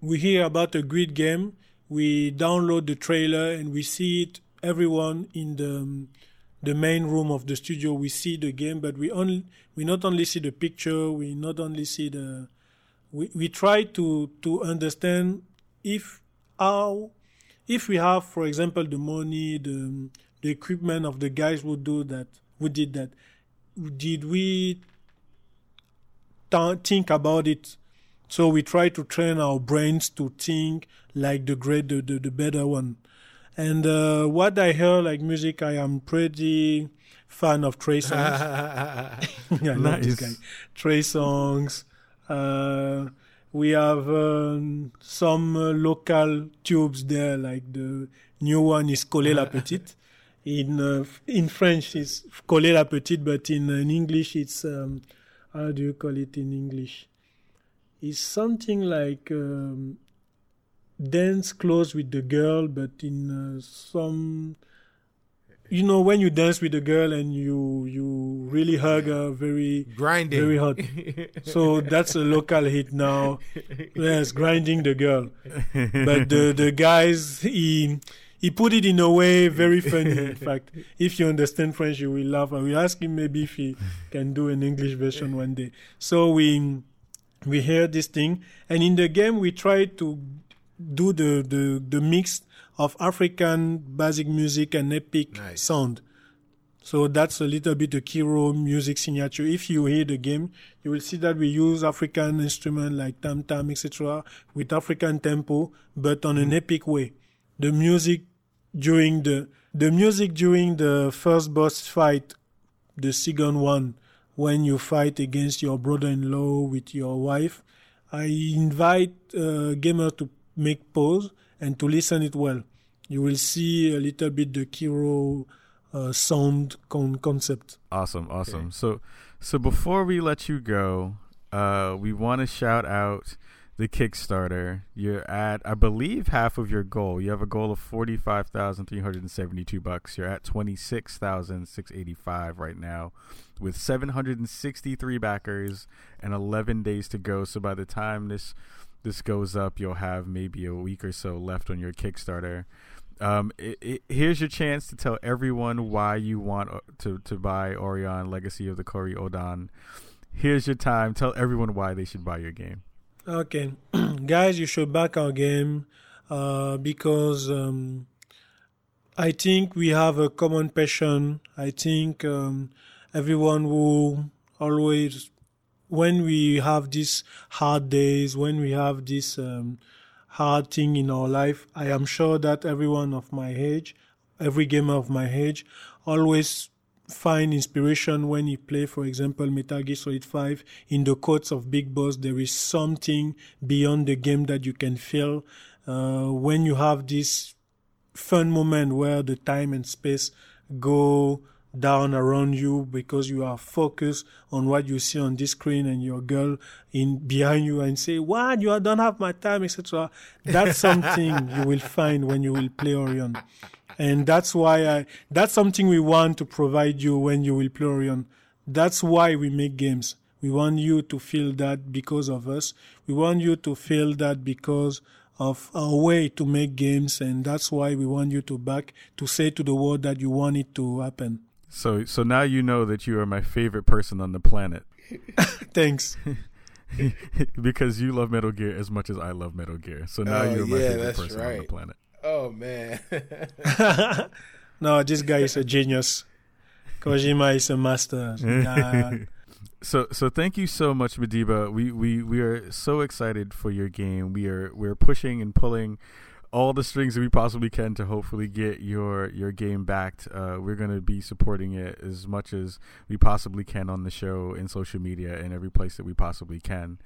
we hear about a great game we download the trailer and we see it everyone in the um, the main room of the studio we see the game but we only we not only see the picture we not only see the we, we try to to understand if how if we have for example the money the the equipment of the guys who do that who did that did we th- think about it. So we try to train our brains to think like the great, the, the, the better one. And uh, what I hear like music, I am pretty fan of Trey Songz. I love this guy. Trey Songz. Uh, we have um, some uh, local tubes there, like the new one is Coller la Petite. In uh, in French, it's Coller la Petite, but in, in English, it's um, how do you call it in English? It's something like um, dance close with the girl, but in uh, some, you know, when you dance with the girl and you you really hug her very Grinding. very hot. so that's a local hit now. Yes, grinding the girl. But the the guys he he put it in a way very funny. In fact, if you understand French, you will laugh. And we ask him maybe if he can do an English version one day. So we we hear this thing, and in the game we try to do the the the mix of African basic music and epic Nice. sound. So that's a little bit the Kiro'o music signature. If you hear the game, you will see that we use African instrument like tam tam, etc., with African tempo, but on an mm. epic way. The music during the the music during the first boss fight, the second one, when you fight against your brother-in-law with your wife, I invite uh, gamer to make pause and to listen it well. You will see a little bit the Kiro'o uh, sound con- concept. Awesome, awesome. So, so before we let you go, uh, we want to shout out the Kickstarter. You're at, I believe, half of your goal. You have a goal of forty five thousand three hundred and seventy two bucks. You're at twenty six thousand six eighty five right now, with seven hundred and sixty three backers and eleven days to go. So by the time this this goes up, you'll have maybe a week or so left on your Kickstarter. Um, it, it, here's your chance to tell everyone why you want uh, to to buy Aurion Legacy of the Kori-Odan. Here's your time. Tell everyone why they should buy your game. Okay, guys, you should back our game uh, because um, I think we have a common passion. I think um, everyone who always, when we have these hard days, when we have this um, hard thing in our life, I am sure that everyone of my age, every gamer of my age, always find inspiration when you play, for example, Metal Gear Solid 5. In the courts of Big Boss, there is something beyond the game that you can feel uh, when you have this fun moment where the time and space go down around you because you are focused on what you see on this screen and your girl in behind you and say what? You don't have my time etc that's something you will find when you will play aurion and that's why i that's something we want to provide you when you will play aurion. That's why we make games. We want you to feel that because of us. We want you to feel that because of our way to make games. And that's why we want you to back to say to the world that you want it to happen. So, so now you know that you are my favorite person on the planet. thanks. Because you love Metal Gear as much as I love Metal Gear. So now Oh, you're my yeah, favorite that's person on the planet. Oh man. no, this guy is a genius. Kojima is a master. Nah, So so thank you so much, Madiba. We we we are so excited for your game. We are we're pushing and pulling all the strings that we possibly can to hopefully get your your game backed. Uh, we're going to be supporting it as much as we possibly can on the show in social media and every place that we possibly can.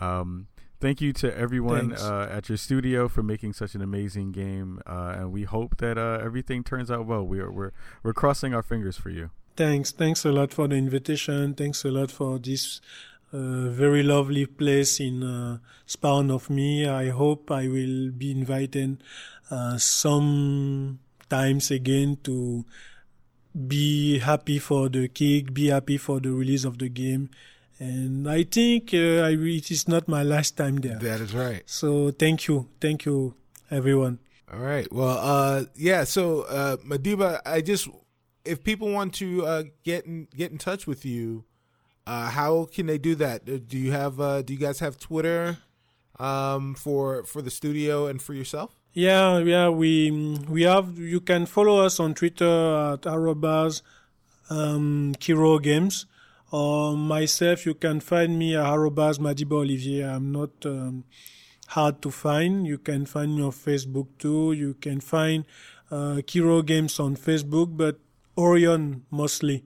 Um, thank you to everyone uh, at your studio for making such an amazing game, uh, and we hope that uh, everything turns out well. We're we're we're crossing our fingers for you. thanks, thanks a lot for the invitation. Thanks a lot for this uh, very lovely place in uh, Spawn on Me. I hope I will be invited uh, some times again to be happy for the kick, be happy for the release of the game. And I think uh, I, it is not my last time there. that is right. So thank you, thank you, everyone. All right. Well, uh, yeah. So, uh, Madiba, I just if people want to uh, get in get in touch with you, uh, how can they do that? Uh, Do you have uh, Do you guys have Twitter um, for for the studio and for yourself? Yeah, yeah, we we have. You can follow us on Twitter at arrobas um, Kiro'o Games, or myself. You can find me at arrobas Madiba Olivier. I'm not um, hard to find. You can find me on Facebook too. You can find uh, Kiro'o Games on Facebook, but Aurion mostly.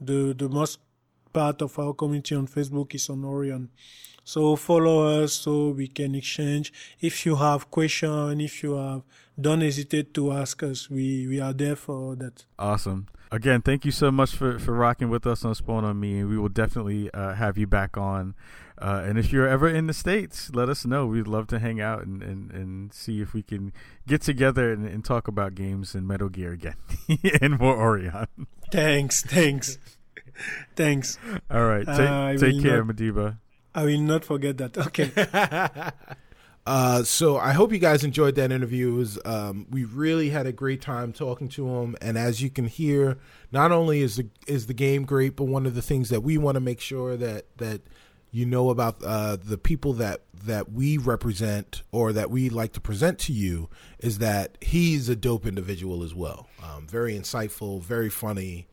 The the most part of our community on Facebook is on Aurion. So follow us so we can exchange. If you have question, if you have, don't hesitate to ask us. We we are there for that. Awesome. Again, thank you so much for, for rocking with us on Spawn on Me, and we will definitely uh, have you back on. Uh, and if you're ever in the States, let us know. We'd love to hang out and, and, and see if we can get together and, and talk about games and Metal Gear again and more Aurion. Thanks, thanks, thanks. All right. Take, Uh, take care, not- Madiba. I will not forget that. Okay. Uh, so I hope you guys enjoyed that interview. Was, um, we really had a great time talking to him, and as you can hear, not only is the is the game great, but one of the things that we want to make sure that that you know about uh, the people that that we represent or that we like to present to you is that he's a dope individual as well. Um, very insightful, very funny,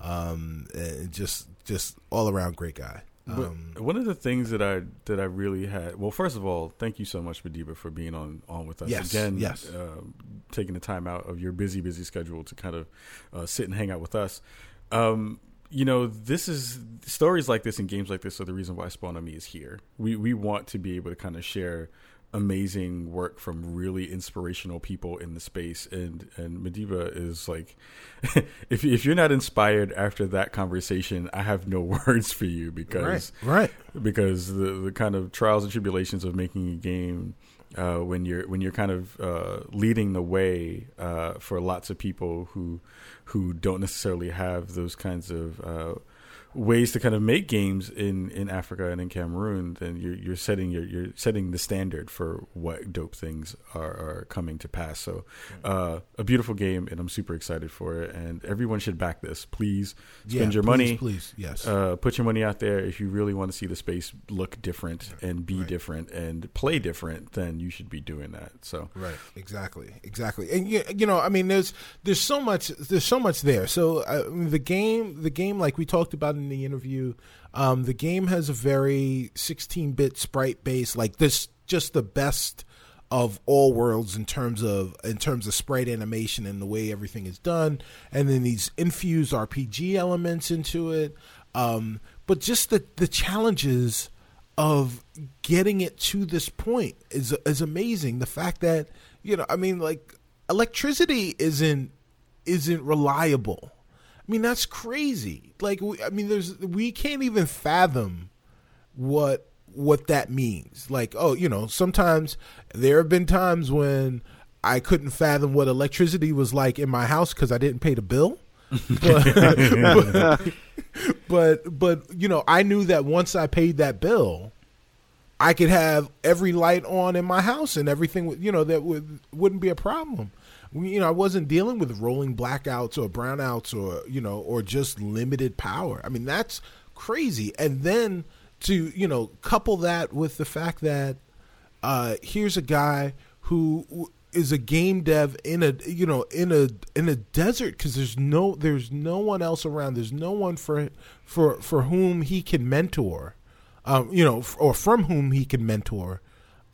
um, and just just all around great guy. Um, one of the things that I that I really had well, first of all, thank you so much, Madiba, for being on on with us Yes, again. yes. uh, taking the time out of your busy busy schedule to kind of uh, sit and hang out with us. Um, you know, this is stories like this and games like this are the reason why Spawn on Me is here. We we want to be able to kind of share amazing work from really inspirational people in the space and and Madiba is like if if you're not inspired after that conversation I have no words for you because right, right. because the the kind of trials and tribulations of making a game uh, when you're when you're kind of uh, leading the way uh, for lots of people who who don't necessarily have those kinds of uh, ways to kind of make games in, in Africa and in Cameroon, then you're you're setting your you're setting the standard for what dope things are, are coming to pass. So, uh, a beautiful game, and I'm super excited for it. And everyone should back this. Please spend Yeah, your please, money. please. Yes. Uh, put your money out there if you really want to see the space look different and be Right. different and play different. Then you should be doing that. So Right. Exactly. Exactly. And you, you know, I mean, there's there's so much there's so much there. So uh, the game the game like we talked about in the interview, um, the game has a very 16-bit sprite base. Like this, just the best of all worlds in terms of in terms of sprite animation and the way everything is done, and then these infused RPG elements into it. Um, but just the the challenges of getting it to this point is is amazing. The fact that you know, I mean, like electricity isn't isn't reliable. I mean, that's crazy. Like, I mean, there's we can't even fathom what what that means. Like, oh, you know, sometimes there have been times when I couldn't fathom what electricity was like in my house because I didn't pay the bill. but, but but you know, I knew that once I paid that bill, I could have every light on in my house and everything. You know, that would wouldn't be a problem. You know, I wasn't dealing with rolling blackouts or brownouts or you know or just limited power. I mean, that's crazy. And then to you know couple that with the fact that uh, here's a guy who is a game dev in a you know in a in a desert because there's no there's no one else around. There's no one for for for whom he can mentor, um, you know, or from whom he can mentor.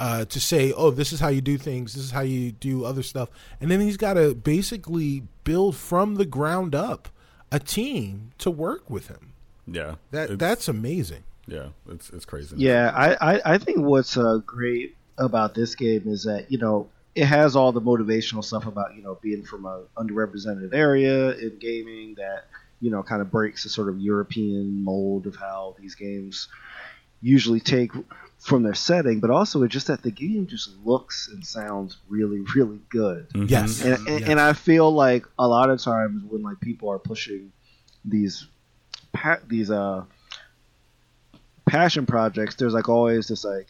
Uh, to say, oh, this is how you do things, this is how you do other stuff, and then he's got to basically build from the ground up a team to work with him. Yeah, That that's amazing. yeah, it's it's crazy. Yeah, I, I, I think what's uh, great about this game is that you know it has all the motivational stuff about you know being from a underrepresented area in gaming that you know kind of breaks the sort of European mold of how these games usually take from their setting, but also it's just that the game just looks and sounds really really good. Mhm. Yes, and, and, Yeah. and I feel like a lot of times when like people are pushing these pa- these uh passion projects, there's like always this like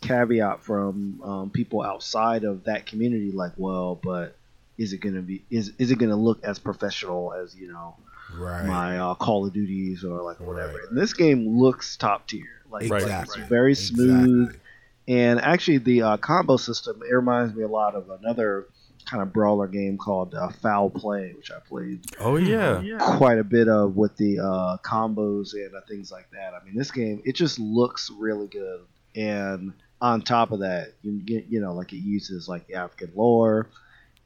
caveat from um, people outside of that community, like, well, but is it gonna be is is it gonna look as professional as you know right. my uh, Call of Duties or like whatever? Right. And this game looks top tier, like, like, Exactly. it's very smooth. Exactly. And actually, the uh, combo system it reminds me a lot of another kind of brawler game called uh, Foul Play, which I played Oh yeah. quite a bit of with the uh, combos and uh, things like that. I mean, this game it just looks really good, and on top of that, you get you know like it uses like the African lore,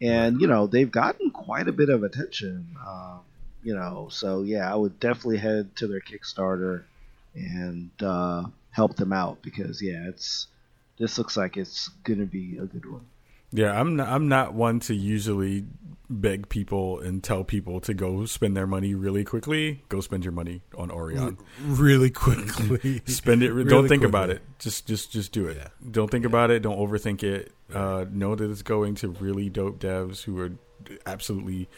and you know they've gotten quite a bit of attention. Um, you know, so yeah, I would definitely head to their Kickstarter and uh, help them out because yeah, it's this looks like it's gonna be a good one. Yeah, I'm not, I'm not one to usually beg people and tell people to go spend their money really quickly. Go spend your money on Aurion. really quickly. Spend it. Really don't think about it. Just just just do it. Yeah. Don't think about it. Don't overthink it. Uh, know that it's going to really dope devs who are absolutely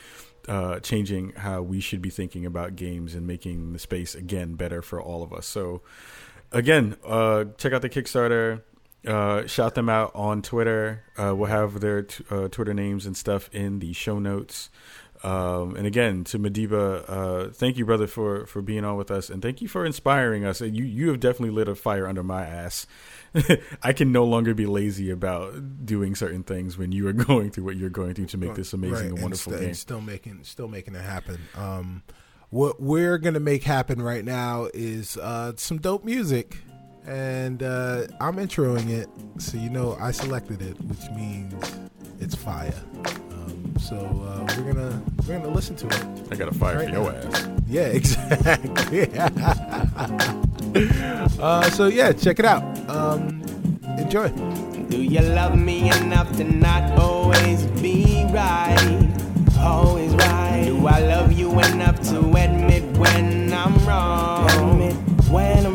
uh, changing how we should be thinking about games and making the space again better for all of us. So again, uh, check out the Kickstarter. Uh, shout them out on Twitter. Uh, we'll have their t- uh, Twitter names and stuff in the show notes. Um, and again, to Madiba, uh, thank you, brother, for, for being on with us, and thank you for inspiring us. You you have definitely lit a fire under my ass. I can no longer be lazy about doing certain things when you are going through what you're going through to make this amazing Right, and wonderful st- game. and still making still making it happen. Um, what we're gonna make happen right now is uh, some dope music, and uh, I'm introing it, so you know I selected it, which means it's fire. So uh, we're gonna we're gonna listen to it. I got a fire Right for your now. ass. Yeah, exactly. uh, so yeah, check it out. Um, enjoy. Do you love me enough to not always be right? Always right. Do I love you enough to admit when I'm wrong? Admit when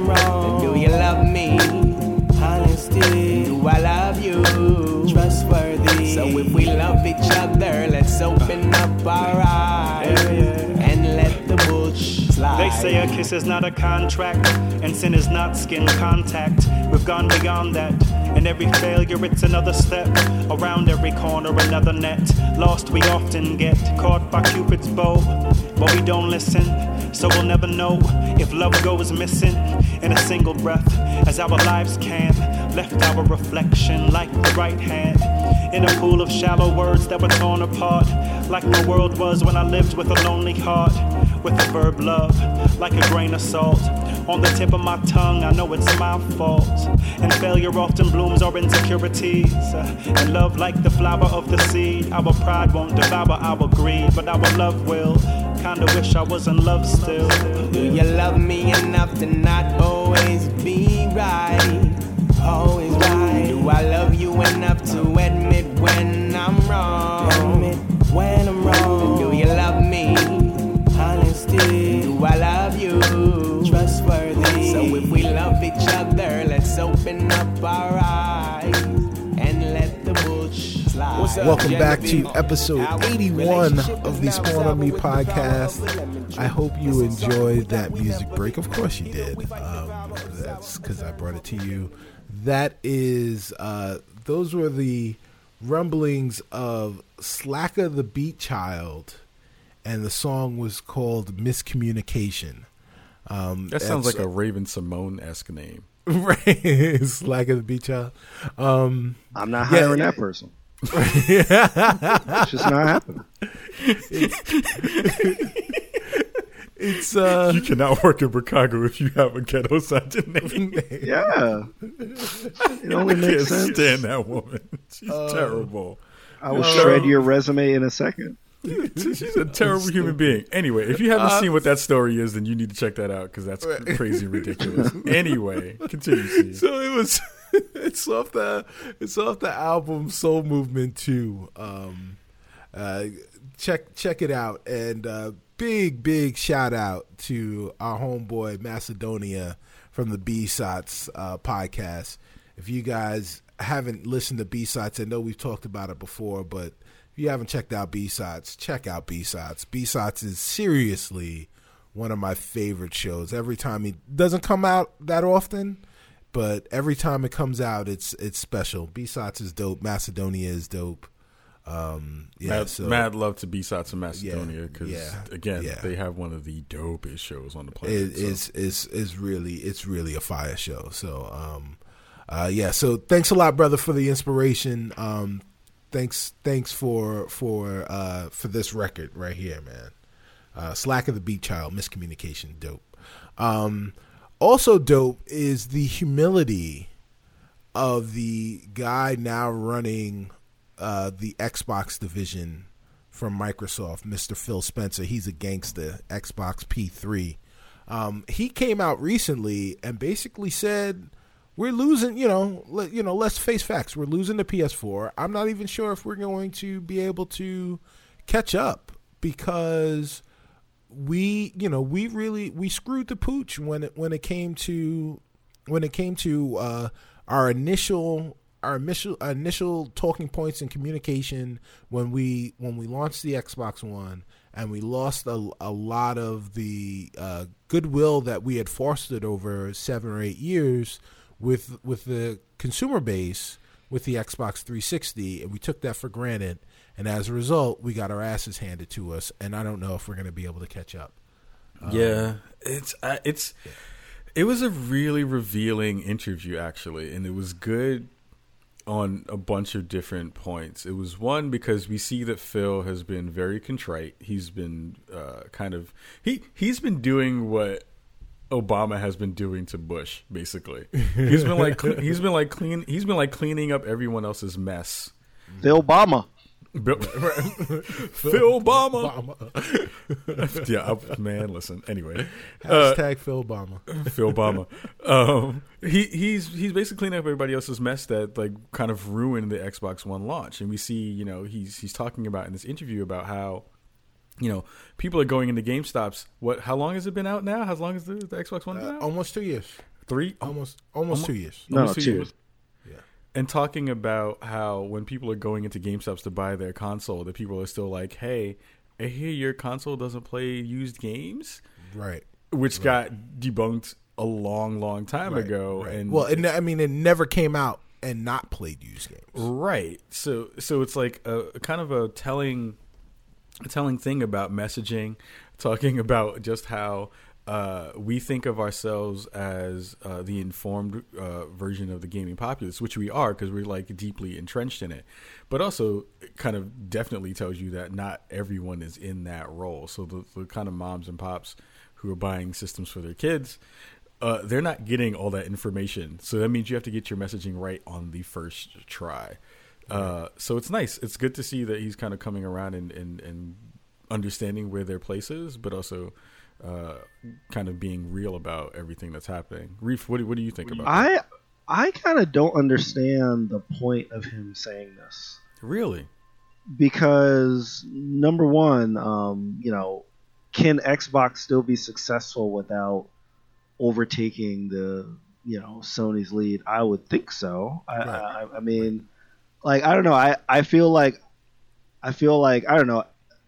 If we love each other, let's open up our eyes and let the bush slide. They say a kiss is not a contract, and sin is not skin contact. We've gone beyond that. And every failure, it's another step. Around every corner, another net. Lost, we often get caught by Cupid's bow. But we don't listen, so we'll never know if love goes missing in a single breath. As our lives can, left our reflection like the right hand. In a pool of shallow words that were torn apart. Like my world was when I lived with a lonely heart. With the verb love, like a grain of salt. On the tip of my tongue, I know it's my fault. And failure often blooms our insecurities. Uh, And love, like the flower of the seed. Our pride won't devour our greed, but our love will. Kinda wish I was in love still. Do you love me enough to not always be right? Always right. Do I love you enough to Welcome back to episode 81 of the Spawn on Me podcast. I hope you enjoyed that music break. Of course you did. Um, that's because I brought it to you. That is, uh, those were the rumblings of Slakah the Beatchild, and the song was called Miscommunication. Um, That sounds like a Raven-Symoné esque name. right. Slack of the beach child. Um, I'm not hiring yeah. that person. It's just not happening. it's uh, You cannot work in Chicago if you have a ghetto Sajin name. Yeah, it only I can't sense. stand that woman. She's Uh, terrible. I will Uh, shred your resume in a second. She's a terrible human being. Anyway, if you haven't Uh, seen what that story is, then you need to check that out because that's crazy ridiculous. Anyway, continue. Steve. so it was it's off the it's off the album Soul Movement 2. Um uh check check it out and uh big big shout out to our homeboy Macedonia from the B-Sots uh podcast. If you guys haven't listened to B-Sots, I know we've talked about it before, but if you haven't checked out B-Sots, check out B-Sots. B-Sots is seriously one of my favorite shows. Every time he doesn't come out that often, but every time it comes out, it's it's special. B-Sots is dope. Macedonia is dope. Um, yeah, mad, so mad love to B-Sots in Macedonia because yeah, again, yeah. they have one of the dopest shows on the planet. it so. is is is really it's really a fire show. So um, uh, yeah. So thanks a lot, brother, for the inspiration. Um, thanks thanks for for uh for this record right here, man. Uh, Slakah the Beatchild, miscommunication, dope. Um, also dope is the humility of the guy now running uh, the Xbox division from Microsoft, Mr. Phil Spencer. He's a gangster, Xbox P3. Um, he came out recently and basically said, "We're losing. You know, you know. Let's face facts. We're losing the PS4. I'm not even sure if we're going to be able to catch up because." We you know we really we screwed the pooch when it when it came to when it came to uh our initial our initial initial talking points and communication when we when we launched the Xbox One and we lost a, a lot of the uh, goodwill that we had fostered over seven or eight years with with the consumer base with the Xbox 360 and we took that for granted and as a result we got our asses handed to us and I don't know if we're going to be able to catch up. yeah, it's uh, it's it was a really revealing interview actually, and it was good on a bunch of different points. It was one because we see that Phil has been very contrite. He's been uh, kind of he he's been doing what Obama has been doing to Bush. Basically, he's been like cle- he's been like clean he's been like cleaning up everyone else's mess. The Obama. Bill- Phil Obama. yeah, I- man. Listen. Anyway, uh, Hashtag Phil Obama. Phil Obama. Um, he he's he's basically cleaning up everybody else's mess that like kind of ruined the Xbox One launch. And we see, you know, he's he's talking about in this interview about how, you know, people are going into GameStops. What? How long has it been out now? How long has the, the Xbox One been Uh, out? almost two years. Three. Almost almost two years. No, Almost two two. years. And talking about how when people are going into GameStops to buy their console, that people are still like, "Hey, I hear your console doesn't play used games," Right. which got debunked a long, long time Right, ago. right. And well, and I mean, it never came out and not played used games. Right. So so it's like a, a kind of a telling a telling thing about messaging, talking about just how uh, we think of ourselves as uh, the informed uh, version of the gaming populace, which we are because we're like deeply entrenched in it. But also, it kind of definitely tells you that not everyone is in that role. So the, the kind of moms and pops who are buying systems for their kids, uh, they're not getting all that information. So that means you have to get your messaging right on the first try. Uh, so it's nice. It's good to see that he's kind of coming around and, and, and understanding where their place is, but also uh, kind of being real about everything that's happening. Reef, what do, what do you think about that? I I kind of don't understand the point of him saying this Really? because number one, um, you know, can Xbox still be successful without overtaking the you know Sony's lead? I would think so. I, I, I mean, like I don't know. I I feel like I feel like I don't know.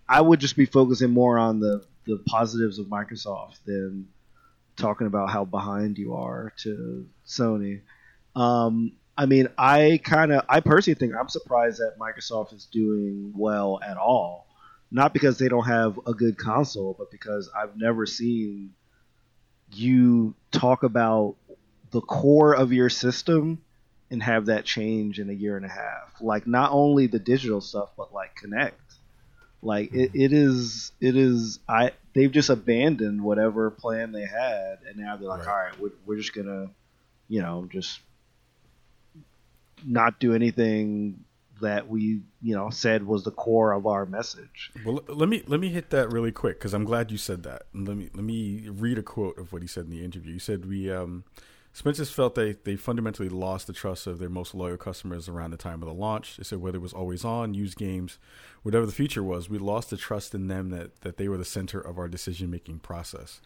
I would just be focusing more on the the positives of Microsoft than talking about how behind you are to Sony. Um, I mean, I kind of, I personally think I'm surprised that Microsoft is doing well at all. Not because they don't have a good console, but because I've never seen you talk about the core of your system and have that change in a year and a half. Like not only the digital stuff, but like Kinect. Like it, it is it is I they've just abandoned whatever plan they had and now they're like, Right. all right, we're, we're just gonna, you know, just not do anything that we you know said was the core of our message. Well, let me let me hit that really quick because I'm glad you said that. And let me let me read a quote of what he said in the interview. He said we um, Spencer's felt they they fundamentally lost the trust of their most loyal customers around the time of the launch. They said whether it was always on, used games, whatever the feature was, we lost the trust in them that that they were the center of our decision making process.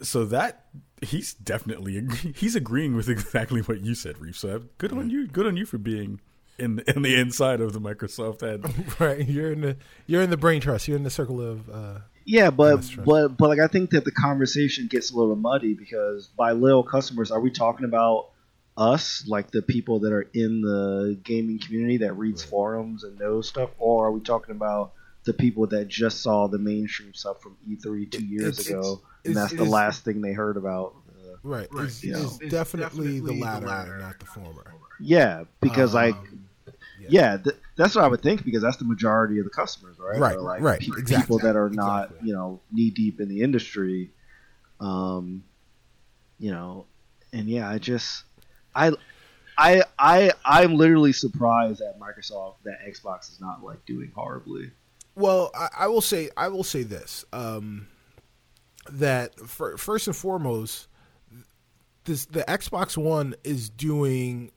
So that he's definitely he's agreeing with exactly what you said, Reef. So good on you, good on you for being in the, in the inside of the Microsoft head. right. You're in the you're in the brain trust. You're in the circle of uh, Yeah, but but but like I think that the conversation gets a little muddy because by loyal customers, are we talking about us, like the people that are in the gaming community that reads forums and knows stuff, or are we talking about the people that just saw the mainstream stuff from E3 two years It's- ago, it's- and that's the it's- last thing they heard about? Uh, right. It's, you it's know. definitely, the latter, not the former. yeah, because like. Um, Yeah, th- that's what I would think because that's the majority of the customers, right? Right, like right, pe- exactly. People that are not, Exactly. you know, knee deep in the industry, um, you know, and yeah, I just, I, I, I, I'm literally surprised that Microsoft, that Xbox is not like doing horribly. Well, I, I will say I will say this um, that for, first and foremost, this the Xbox One is doing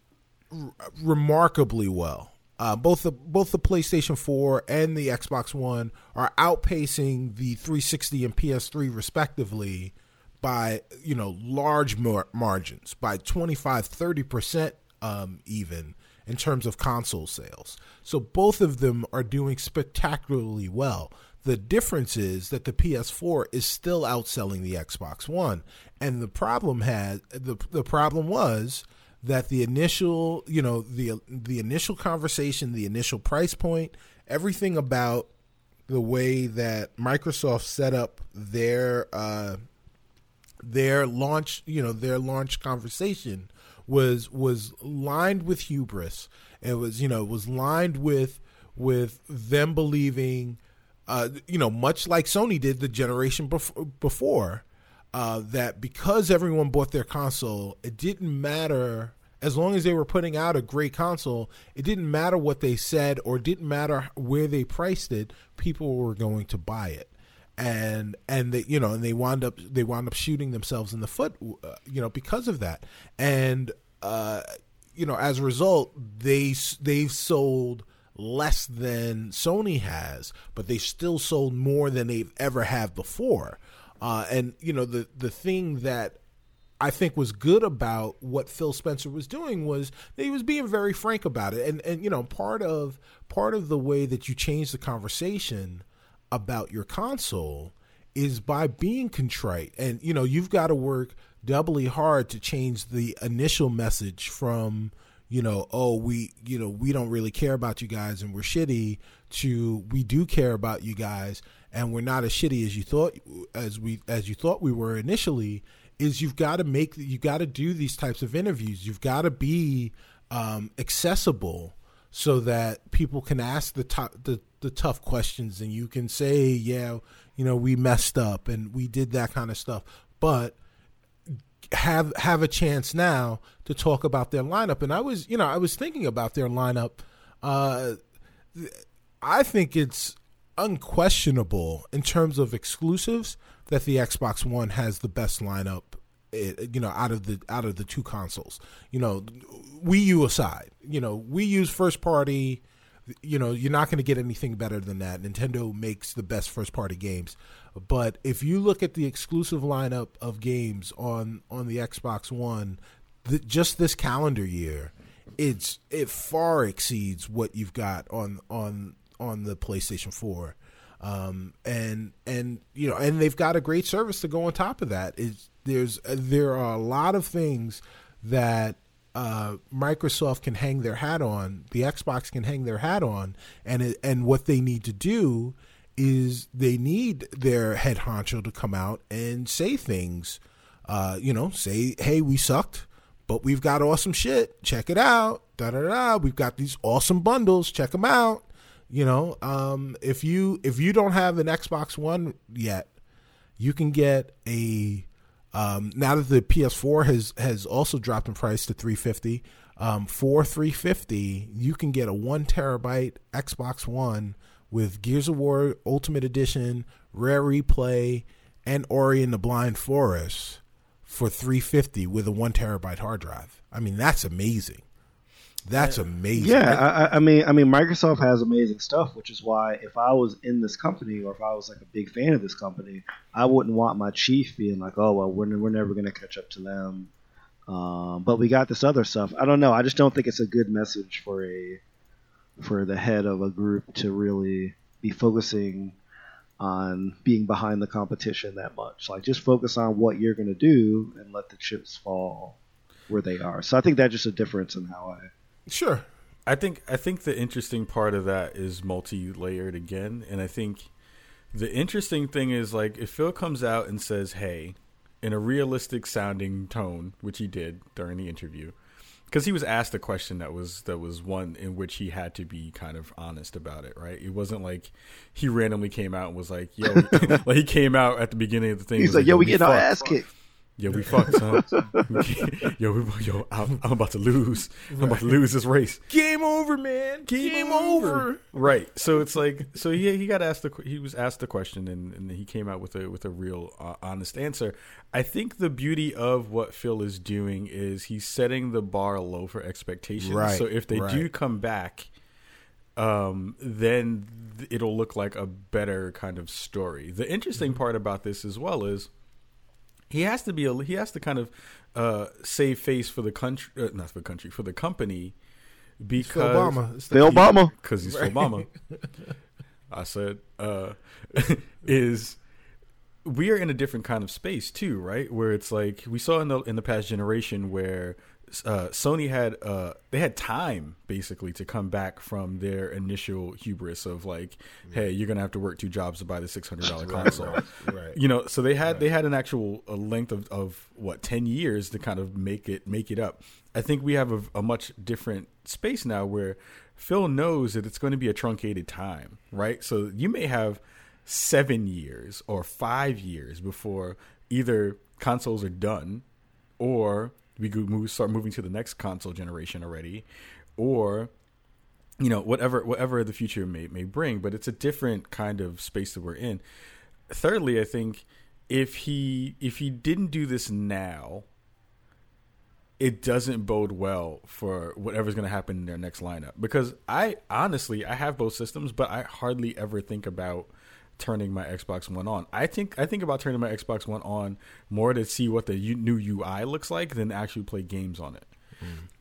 r- remarkably well. Uh, both the both the PlayStation 4 and the Xbox One are outpacing the 360 and PS3 respectively by you know large mar- margins by 25 30% um, even in terms of console sales. So both of them are doing spectacularly well. The difference is that the PS4 is still outselling the Xbox One, and the problem had the the problem was that the initial, you know, the the initial conversation, the initial price point, everything about the way that Microsoft set up their uh, their launch, you know, their launch conversation was was lined with hubris. It was, you know, was lined with with them believing, uh, you know, much like Sony did the generation bef- before, uh, that because everyone bought their console, it didn't matter as long as they were putting out a great console. It didn't matter what they said or it didn't matter where they priced it. People were going to buy it and and they you know and they wound up they wound up shooting themselves in the foot uh, you know because of that and uh you know as a result they they've sold less than Sony has but they still sold more than they've ever have before uh and you know the the thing that I think was good about what Phil Spencer was doing was that he was being very frank about it. And and you know, part of part of the way that you change the conversation about your console is by being contrite. And you know, you've got to work doubly hard to change the initial message from you know, oh, we, you know, we don't really care about you guys and we're shitty to we do care about you guys and we're not as shitty as you thought as we as you thought we were initially is you've got to make you got to do these types of interviews. You've got to be um, accessible so that people can ask the, to- the the tough questions and you can say, yeah, you know, we messed up and we did that kind of stuff, but have have a chance now to talk about their lineup. And I was, you know, I was thinking about their lineup. Uh, I think it's unquestionable in terms of exclusives that the Xbox One has the best lineup. eh, You know, out of the out of the two consoles, you know, Wii U aside, you know, Wii U's first party. You know, you're not going to get anything better than that. Nintendo makes the best first party games, but if you look at the exclusive lineup of games on on the Xbox One, th- just this calendar year, it's it far exceeds what you've got on on on the PlayStation 4. Um, and and you know, and they've got a great service to go on top of that. There's there are a lot of things that uh, Microsoft can hang their hat on, the Xbox can hang their hat on, and it, and what they need to do is they need their head honcho to come out and say things uh, you know, say, hey, we sucked, but we've got awesome shit. Check it out. Da da da. We've got these awesome bundles. Check them out. You know, um, if you if you don't have an Xbox One yet, you can get a um, now that the PS4 has has also dropped in price to 350. Um, for 350, you can get a one terabyte Xbox One with Gears of War Ultimate Edition, Rare Replay, and Ori and the Blind Forest for 350 with a one terabyte hard drive. I mean, that's amazing. That's amazing. Yeah, I, I- mean, I mean, Microsoft has amazing stuff, which is why if I was in this company or if I was like a big fan of this company, I wouldn't want my chief being like, "Oh, well, we're we're never going to catch up to them." Um, but we got this other stuff. I don't know. I just don't think it's a good message for a for the head of a group to really be focusing on being behind the competition that much. Like, just focus on what you're going to do and let the chips fall where they are. So I think that's just a difference in how I Sure. I think I think the interesting part of that is multi-layered again, and I think the interesting thing is like if Phil comes out and says, "Hey," in a realistic sounding tone, which he did during the interview, because he was asked a question that was that was one in which he had to be kind of honest about it, right? It wasn't like he randomly came out and was like, "Yo," like he came out at the beginning of the thing. He's was like, "Yo, we getting our fucked." ass kicked." Yeah, we fucked, son. yo, we, yo, I'm, I'm about to lose. I'm about to lose this race. Game over, man. Game, over. Right. So it's like, so he he got asked the he was asked the question and, and he came out with a with a real uh, honest answer. I think the beauty of what Phil is doing is he's setting the bar low for expectations. Right, So if they do come back, um, then th- it'll look like a better kind of story. The interesting part about this as well is he has to be a, he has to kind of uh, save face for the country, uh, not for the country, for the company because Phil Obama. It's the- Phil Obama. because he's Obama. I said, uh, is we are in a different kind of space too, right? Where it's like we saw in the in the past generation where uh, Sony had uh, they had time basically to come back from their initial hubris of like, hey, you're gonna have to work two jobs to buy the six hundred dollar console. Right. You know, so they had they had an actual a length of, of what ten years to kind of make it make it up. I think we have a, a much different space now where Phil knows that it's going to be a truncated time, right? So you may have seven years or five years before either consoles are done, or we could move start moving to the next console generation already, or you know whatever whatever the future may may bring. But it's a different kind of space that we're in. Thirdly, I think if he if he didn't do this now, it doesn't bode well for whatever's going to happen in their next lineup. Because I honestly I have both systems, but I hardly ever think about turning my Xbox One on. I think I think about turning my Xbox One on more to see what the u- new UI looks like than actually play games on it,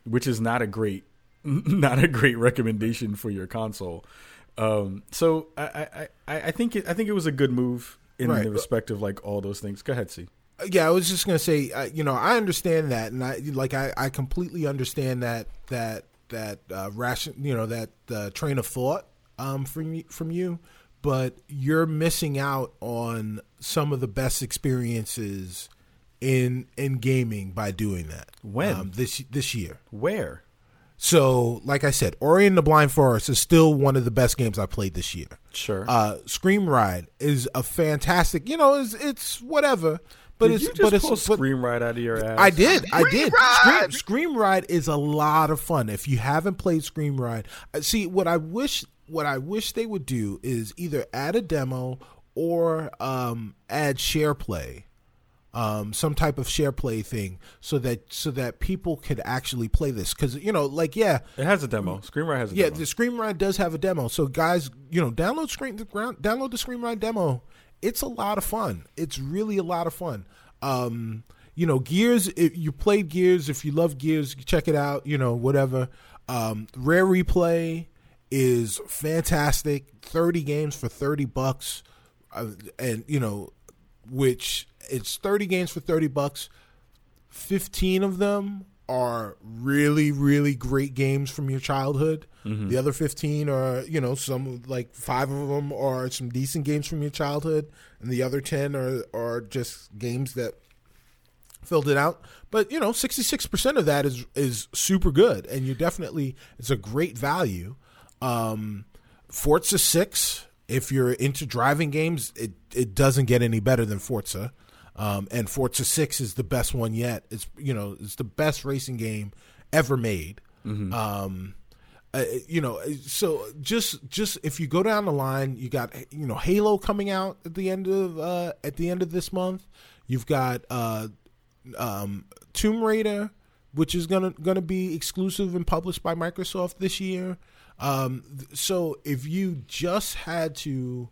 which is not a great not a great recommendation for your console. Um, so I, I, I, I think it, I think it was a good move in Right. the respect of like all those things. Go ahead, see. yeah, I was just gonna say, uh, you know, I understand that, and I like, I, I completely understand that that that uh, ration, you know, that uh, train of thought um, from from you, but you're missing out on some of the best experiences in in gaming by doing that. When? um, this this year. Where? So, like I said, Ori and the Blind Forest is still one of the best games I played this year. Sure. Uh, Scream Ride is a fantastic, you know, it's, it's whatever, but Did it's you just but it's pull but- Scream right out of your ass? I did, I did. Scream, Ride! Scream Ride is a lot of fun. If you haven't played Scream Ride, uh, see what I wish what I wish they would do is either add a demo or um, add share play um, some type of share play thing so that so that people could actually play this because you know like yeah It has a demo. ScreamRide has a demo. yeah demo. the screamride does have a demo so guys you know download Scream download the screamride demo it's a lot of fun it's really a lot of fun um you know Gears if you played Gears if you love Gears check it out you know whatever um Rare Replay is fantastic 30 games for 30 bucks uh, and you know which it's 30 games for 30 bucks 15 of them are really really great games from your childhood the other 15 are you know some like five of them are some decent games from your childhood and the other 10 are are just games that filled it out. But you know, sixty six percent of that is is super good, and you definitely it's a great value. Um, Forza six, if you're into driving games, it it doesn't get any better than Forza. Um, and Forza Six is the best one yet. It's you know it's the best racing game ever made. Um, uh, you know, so just just if you go down the line, you got you know Halo coming out at the end of uh, at the end of this month. You've got uh, um, Tomb Raider, which is gonna gonna be exclusive and published by Microsoft this year. Um, so if you just had to,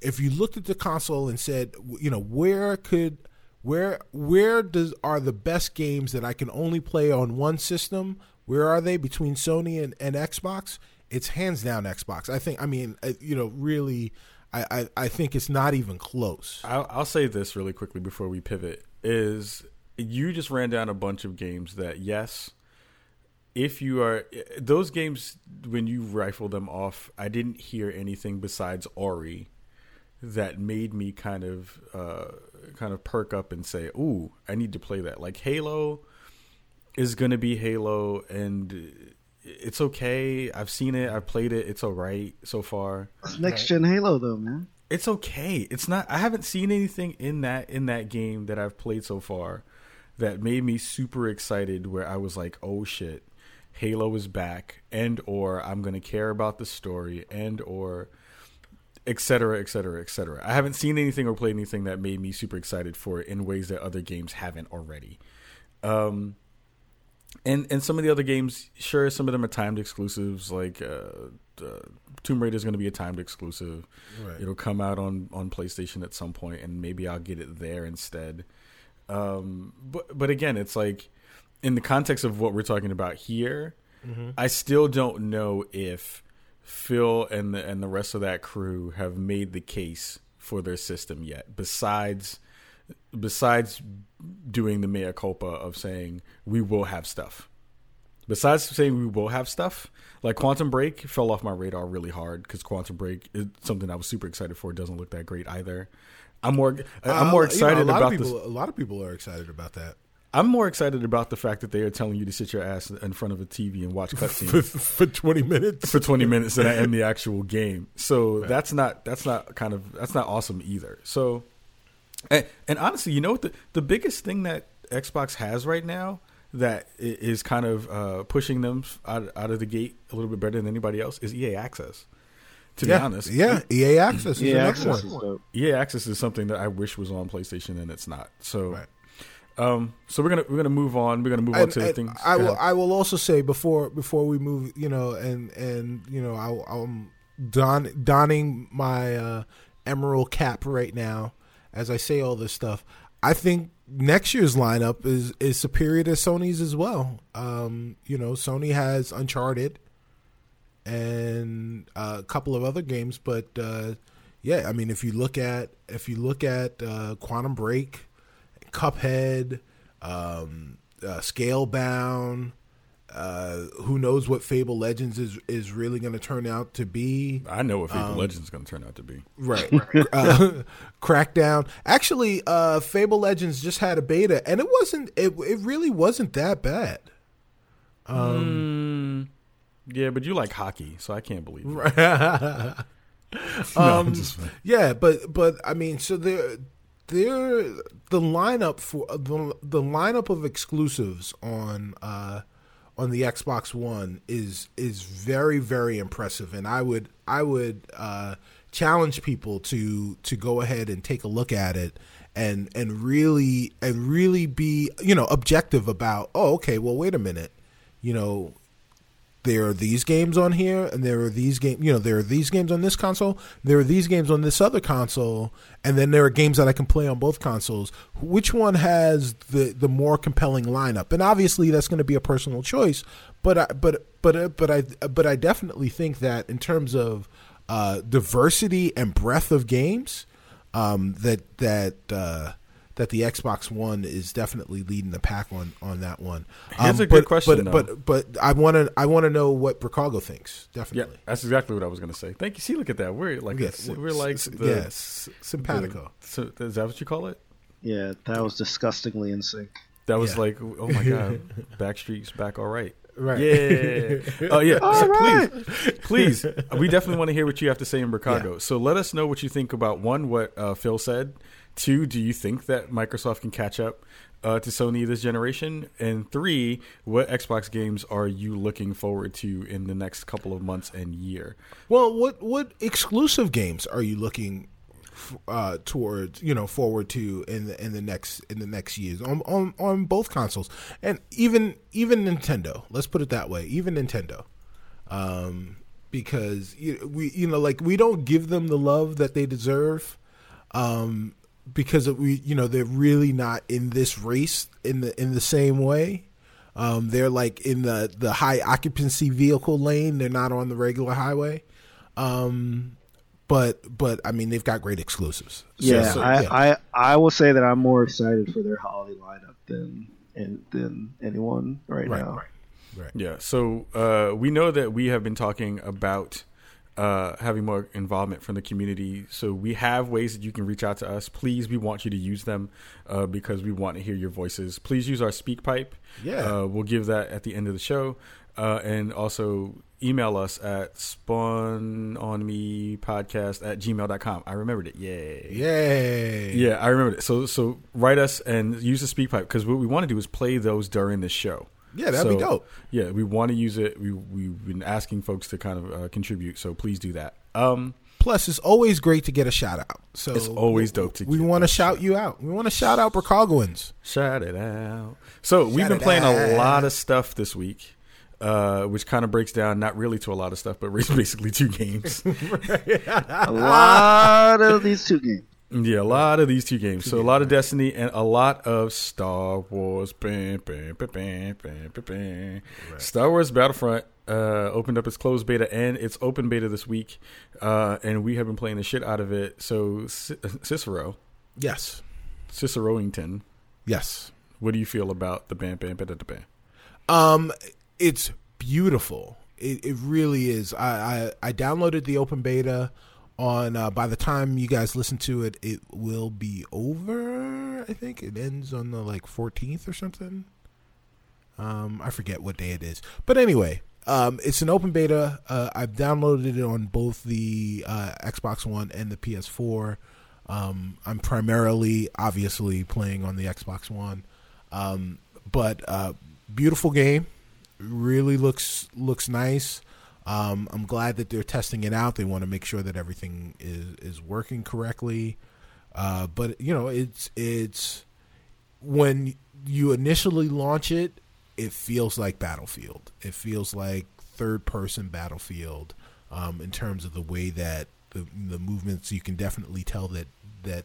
if you looked at the console and said, you know, where could where where does are the best games that I can only play on one system? Where are they between Sony and, and Xbox? It's hands down Xbox. I think. I mean, uh, you know, really, I, I, I think it's not even close. I'll, I'll say this really quickly before we pivot: is you just ran down a bunch of games that yes, if you are those games when you rifle them off, I didn't hear anything besides Ori that made me kind of uh, kind of perk up and say, "Ooh, I need to play that." Like Halo is going to be Halo, and it's okay. I've seen it. I've played it. It's all right so far It's next gen Halo though, man. it's okay. It's not. I haven't seen anything in that in that game that I've played so far that made me super excited. Where I was like, "Oh shit, Halo is back," and or I'm gonna care about the story, and or et cetera, et cetera, et cetera. I haven't seen anything or played anything that made me super excited for it in ways that other games haven't already. Um, and and some of the other games, sure, some of them are timed exclusives. Like uh, uh, Tomb Raider is going to be a timed exclusive. Right. It'll come out on on PlayStation at some point, and maybe I'll get it there instead. Um, but but again, it's like in the context of what we're talking about here, I still don't know if Phil and the and the rest of that crew have made the case for their system yet. Besides besides doing the mea culpa of saying we will have stuff. Besides saying we will have stuff, like Quantum Break fell off my radar really hard because Quantum Break is something I was super excited for. It doesn't look that great either. I'm more I'm more Uh, you know, excited about of this. A lot of people are excited about that I'm more excited about the fact that they are telling you to sit your ass in front of a TV and watch for, cutscenes for twenty minutes. for 20 minutes than I am the actual game. So that's not that's not kind of that's not awesome either. So and, and honestly, you know what the the biggest thing that Xbox has right now that is kind of uh, pushing them out out of the gate a little bit better than anybody else is EA Access. To yeah, be honest, yeah, EA Access is Yeah, another access one. is. EA Access is something that I wish was on PlayStation and it's not. So, Right. Um, so we're gonna we're gonna move on. We're gonna move on to the things. I Go will. ahead. I will also say before before we move, you know, and and you know, I, I'm don, donning my uh, emerald cap right now as I say all this stuff. I think next year's lineup is is superior to Sony's as well. Um, you know, Sony has Uncharted and uh, a couple of other games, but uh, yeah, I mean, if you look at if you look at uh, Quantum Break, Cuphead, um, uh, Scalebound. Uh, who knows what Fable Legends is is really going to turn out to be? I know what Fable um, Legends is gonna turn out to be. Right. uh, Crackdown. Actually, uh, Fable Legends just had a beta, and it wasn't. It it really wasn't that bad. Mm, yeah, but you like hockey, so I can't believe it. um, yeah, but but I mean, so there, there, the lineup for the the lineup of exclusives on uh on the Xbox One is is very very impressive, and I would I would uh challenge people to to go ahead and take a look at it and and really and really be you know objective about oh okay well wait a minute. You know there are these games on here and there are these games you know there are these games on this console there are these games on this other console and then there are games that i can play on both consoles. Which one has the the more compelling lineup? And obviously that's going to be a personal choice but I, but but uh, but i but i definitely think that in terms of uh, diversity and breadth of games um, that that uh, that the Xbox One is definitely leading the pack on on that one. Here's Um, a good question, but, though. but but I want to I want to know what Bricago thinks. Yeah, Definitely. that's exactly what I was gonna say. Thank you. See, look at that. We're like Yes, we're like s- the, yes, simpatico. the- so is that what you call it? Yeah, that was disgustingly in sync. That was Yeah. like, oh my god, Backstreet's back all right. Right. Yeah. Oh yeah. All So right. please, please, we definitely want to hear what you have to say in Chicago. So let us know what you think about one, what uh, Phil said. Two, do you think that Microsoft can catch up uh, to Sony this generation? And three, what Xbox games are you looking forward to in the next couple of months and year? Well, what what exclusive games are you looking uh, towards? You know, forward to in the in the next in the next years on on on both consoles and even even Nintendo. Let's put it that way. Even Nintendo, um, because you, we you know like we don't give them the love that they deserve. Um, because we you know they're really not in this race in the in the same way. Um, they're like in the the high occupancy vehicle lane. They're not on the regular highway. Um, but but I mean they've got great exclusives. So- Yeah, so, I, yeah. I I will say that I'm more excited for their holiday lineup than and than anyone right, right, now. Right. Right. Yeah. So uh, we know that we have been talking about uh, having more involvement from the community. So we have ways that you can reach out to us. Please, we want you to use them uh, because we want to hear your voices. Please use our speak pipe. Yeah. Uh, we'll give that at the end of the show. Uh, and also email us at spawnonmepodcast at gmail.com. I remembered it. Yay. Yay! Yeah, I remembered it. So so write us and use the speak pipe because what we want to do is play those during the show. Yeah, that'd be dope. Yeah, we want to use it. We we've been asking folks to kind of uh, contribute, so please do that. Um, Plus, it's always great to get a shout out. So It's always dope to We want to shout you out. We want to shout out Chicagoans. shout it out. So we've been it playing a lot of stuff this week, uh, which kind of breaks down not really to a lot of stuff, but basically two games. A lot of these two games. Yeah, a lot of these two games. So a lot of Destiny and a lot of Star Wars. Bam, bam, bam, bam, bam, bam, bam. Star Wars Battlefront uh, opened up its closed beta and its open beta this week, uh, and we have been playing the shit out of it. So C- Cicero, Yes, Ciceroington, yes. what do you feel about the bam, bam, bam, bam, bam? Um, it's beautiful. It, it really is. I, I I downloaded the open beta on. Uh, by the time you guys listen to it, it will be over. I think it ends on the like 14th or something. Um, I forget what day it is, but anyway, um, it's an open beta. Uh, I've downloaded it on both the uh, Xbox One and the PS4. Um, I'm primarily, obviously, playing on the Xbox One, um, but uh, beautiful game. Really looks looks nice. Um, I'm glad that they're testing it out. They want to make sure that everything is is working correctly. Uh, but you know, it's it's when you initially launch it, it feels like Battlefield. It feels like third person Battlefield um, in terms of the way that the the movements. You can definitely tell that that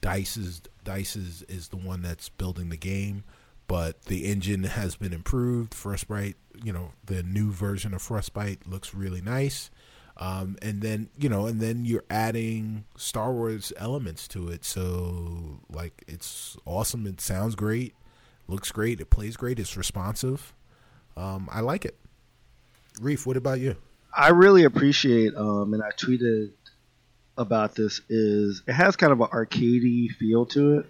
Dice is Dice is, is the one that's building the game, but the engine has been improved. Frostbite, you know, the new version of Frostbite looks really nice. Um, and then you know, and then you're adding Star Wars elements to it. So like, it's awesome. It sounds great, looks great. It plays great. It's responsive. Um, I like it. Reef, what about you? I really appreciate, um, and I tweeted about this. Is it has kind of an arcadey feel to it,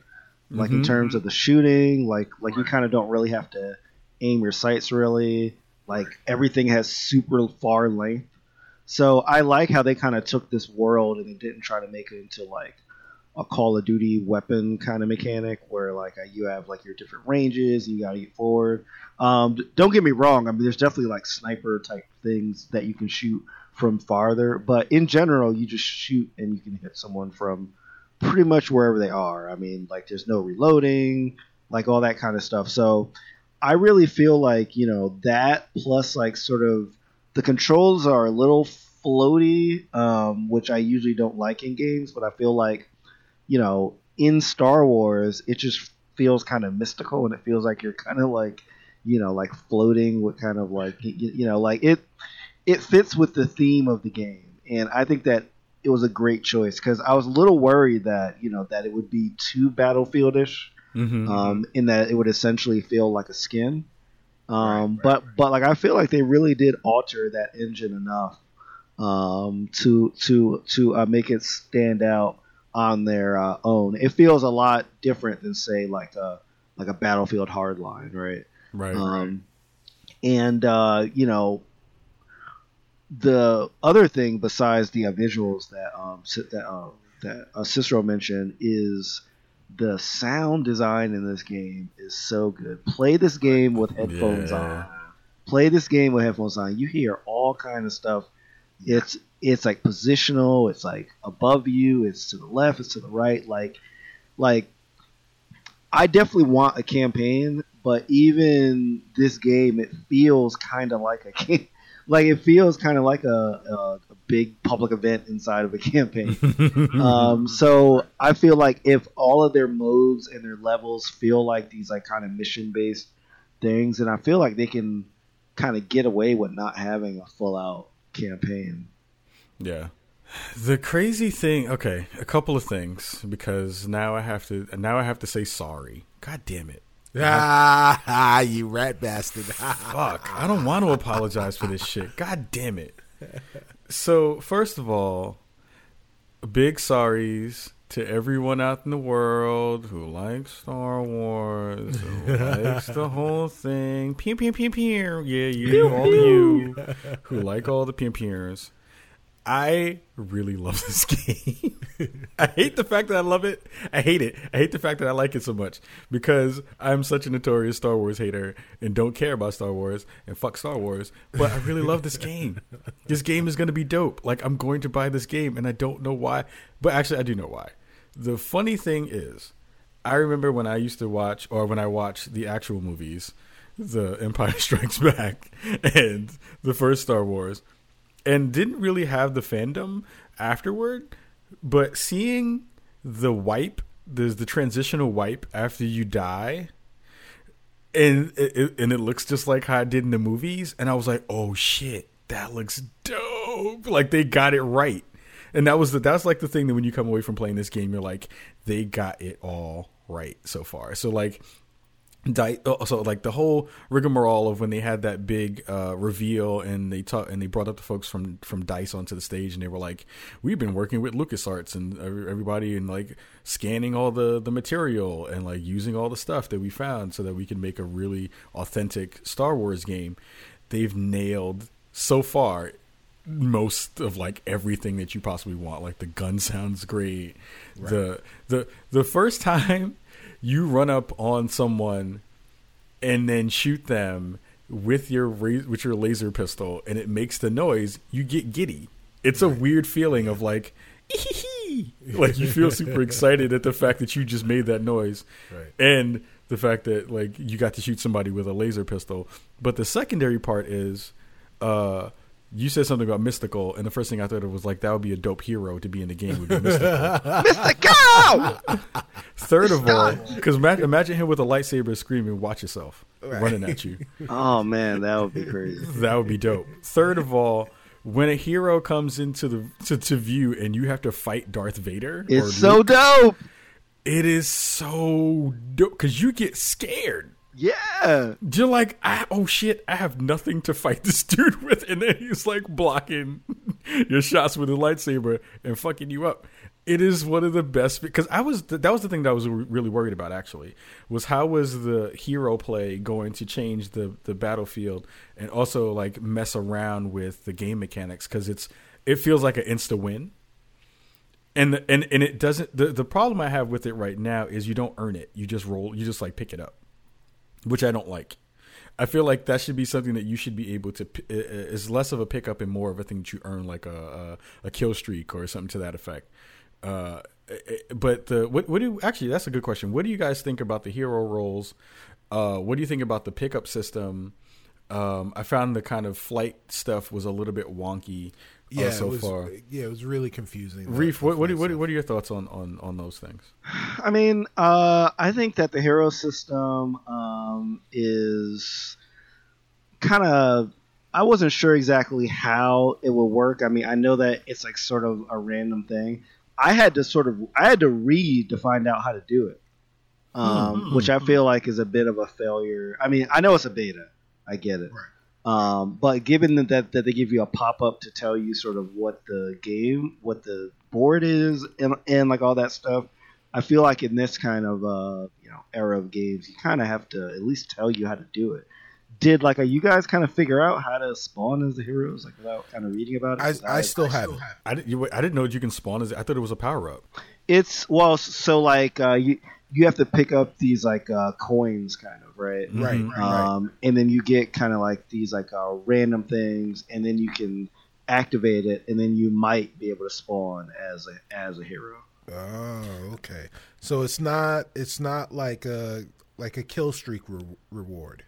like in Mhm. terms of the shooting. Like like you kind of don't really have to aim your sights really. Like everything has super far length. So I like how they kind of took this world and they didn't try to make it into like a Call of Duty weapon kind of mechanic where like uh, you have like your different ranges, you got to get forward. Um, don't get me wrong. I mean, there's definitely like sniper type things that you can shoot from farther, but in general, you just shoot and you can hit someone from pretty much wherever they are. I mean, like there's no reloading, like all that kind of stuff. So I really feel like you know that plus like sort of the controls are a little floaty, um, which I usually don't like in games, but I feel like you know in Star Wars it just feels kind of mystical and it feels like you're kind of like you know like floating with kind of like you, you know like it it fits with the theme of the game and I think that it was a great choice because I was a little worried that you know that it would be too battlefieldish Mm-hmm. um, in that it would essentially feel like a skin. Um, but but like I feel like they really did alter that engine enough um, to to to uh, make it stand out on their uh, own. It feels a lot different than say like a like a Battlefield Hardline, right? Right. Um, and uh, you know, the other thing besides the uh, visuals that um that uh, that uh, Cicero mentioned is the sound design in this game is so good. Play this game with headphones Yeah. on. Play this game with headphones on. You hear all kind of stuff. It's it's like positional. It's like above you. It's to the left. It's to the right. Like like I definitely want a campaign, but even this game, it feels kind of like a game. Like it feels kind of like a, a, a big public event inside of a campaign. um, so I feel like if all of their modes and their levels feel like these like kind of mission based things, and I feel like they can kind of get away with not having a full out campaign. Yeah. The crazy thing, okay, a couple of things because now I have to now I have to say sorry. God damn it. Ah, you rat bastard. Fuck. I don't want to apologize for this shit. God damn it. So, first of all, big sorries to everyone out in the world who likes Star Wars, who likes the whole thing. Pew pew pew pew. Yeah, you, all of you who like all the pew pews. I really love this game. I hate the fact that I love it. I hate it. I hate the fact that I like it so much because I'm such a notorious Star Wars hater and don't care about Star Wars and fuck Star Wars. But I really love this game. This game is going to be dope. Like I'm going to buy this game and I don't know why. But actually, I do know why. The funny thing is, I remember when I used to watch or when I watched the actual movies, The Empire Strikes Back and the first Star Wars and didn't really have the fandom afterward. But seeing the wipe, there's the transitional wipe after you die, and it, it- and it looks just like how I did in the movies, and I was like, oh shit, that looks dope! Like they got it right, and that was the that's like the thing that when you come away from playing this game, you're like, they got it all right so far. So like Di- oh, so like the whole rigmarole of when they had that big uh, reveal and they taught and they brought up the folks from from Dice onto the stage and they were like, we've been working with LucasArts and everybody and like scanning all the the material and like using all the stuff that we found so that we can make a really authentic Star Wars game. They've nailed so far most of like everything that you possibly want. Like the gun sounds great. The the the first time you run up on someone and then shoot them with your with your laser pistol and it makes the noise, you get giddy. It's a weird feeling of like like you feel super excited at the fact that you just made that noise Right. and the fact that like you got to shoot somebody with a laser pistol. But the secondary part is uh you said something about mystical, and the first thing I thought of was like that would be a dope hero to be in the game. Would be mystical. Third of all, because imagine, imagine him with a lightsaber screaming, "Watch yourself!" running at you. Oh man, that would be crazy. That would be dope. Third of all, when a hero comes into the to, to view and you have to fight Darth Vader, or It's so Luke, dope. it is so dope because you get scared. Yeah. You're like, oh shit, I have nothing to fight this dude with, and then he's like blocking your shots with a lightsaber and fucking you up. It is one of the best because I was that was the thing that I was really worried about actually was how was the hero play going to change the the battlefield and also like mess around with the game mechanics? Because it's it feels like an insta win. And the, and and it doesn't the the problem I have with it right now is you don't earn it. You just roll you just like pick it up which I don't like. I feel like that should be something that you should be able to. p- i- i- Is less of a pickup and more of a thing that you earn, like a a, a kill streak or something to that effect. Uh, but the what what do actually that's a good question. What do you guys think about the hero roles? Uh, what do you think about the pickup system? Um, I found the kind of flight stuff was a little bit wonky. Uh, Yeah, so it was, far. yeah, it was really confusing. Reef, what what, what what are your thoughts on on on those things? I mean, uh, I think that the hero system um, is kind of. I wasn't sure exactly how it would work. I mean, I know that it's like sort of a random thing. I had to sort of I had to read to find out how to do it, um, which I feel like is a bit of a failure. I mean, I know it's a beta, I get it, Um, but given that, that that they give you a pop up to tell you sort of what the game, what the board is, and, and like all that stuff, I feel like in this kind of uh, you know era of games, you kind of have to at least tell you how to do it. Did like, you guys kind of figure out how to spawn as the heroes, like without kind of reading about it? I, 'Cause I still haven't. I, didn't- you, I didn't know you can spawn as. I thought it was a power up. It's well, so like uh, you you have to pick up these like uh, coins, kind of right, Right, Mhm. right, right. um, and then you get kind of like these like uh, random things, and then you can activate it, and then you might be able to spawn as a as a hero. Oh, okay. So it's not it's not like a like a kill streak re- reward.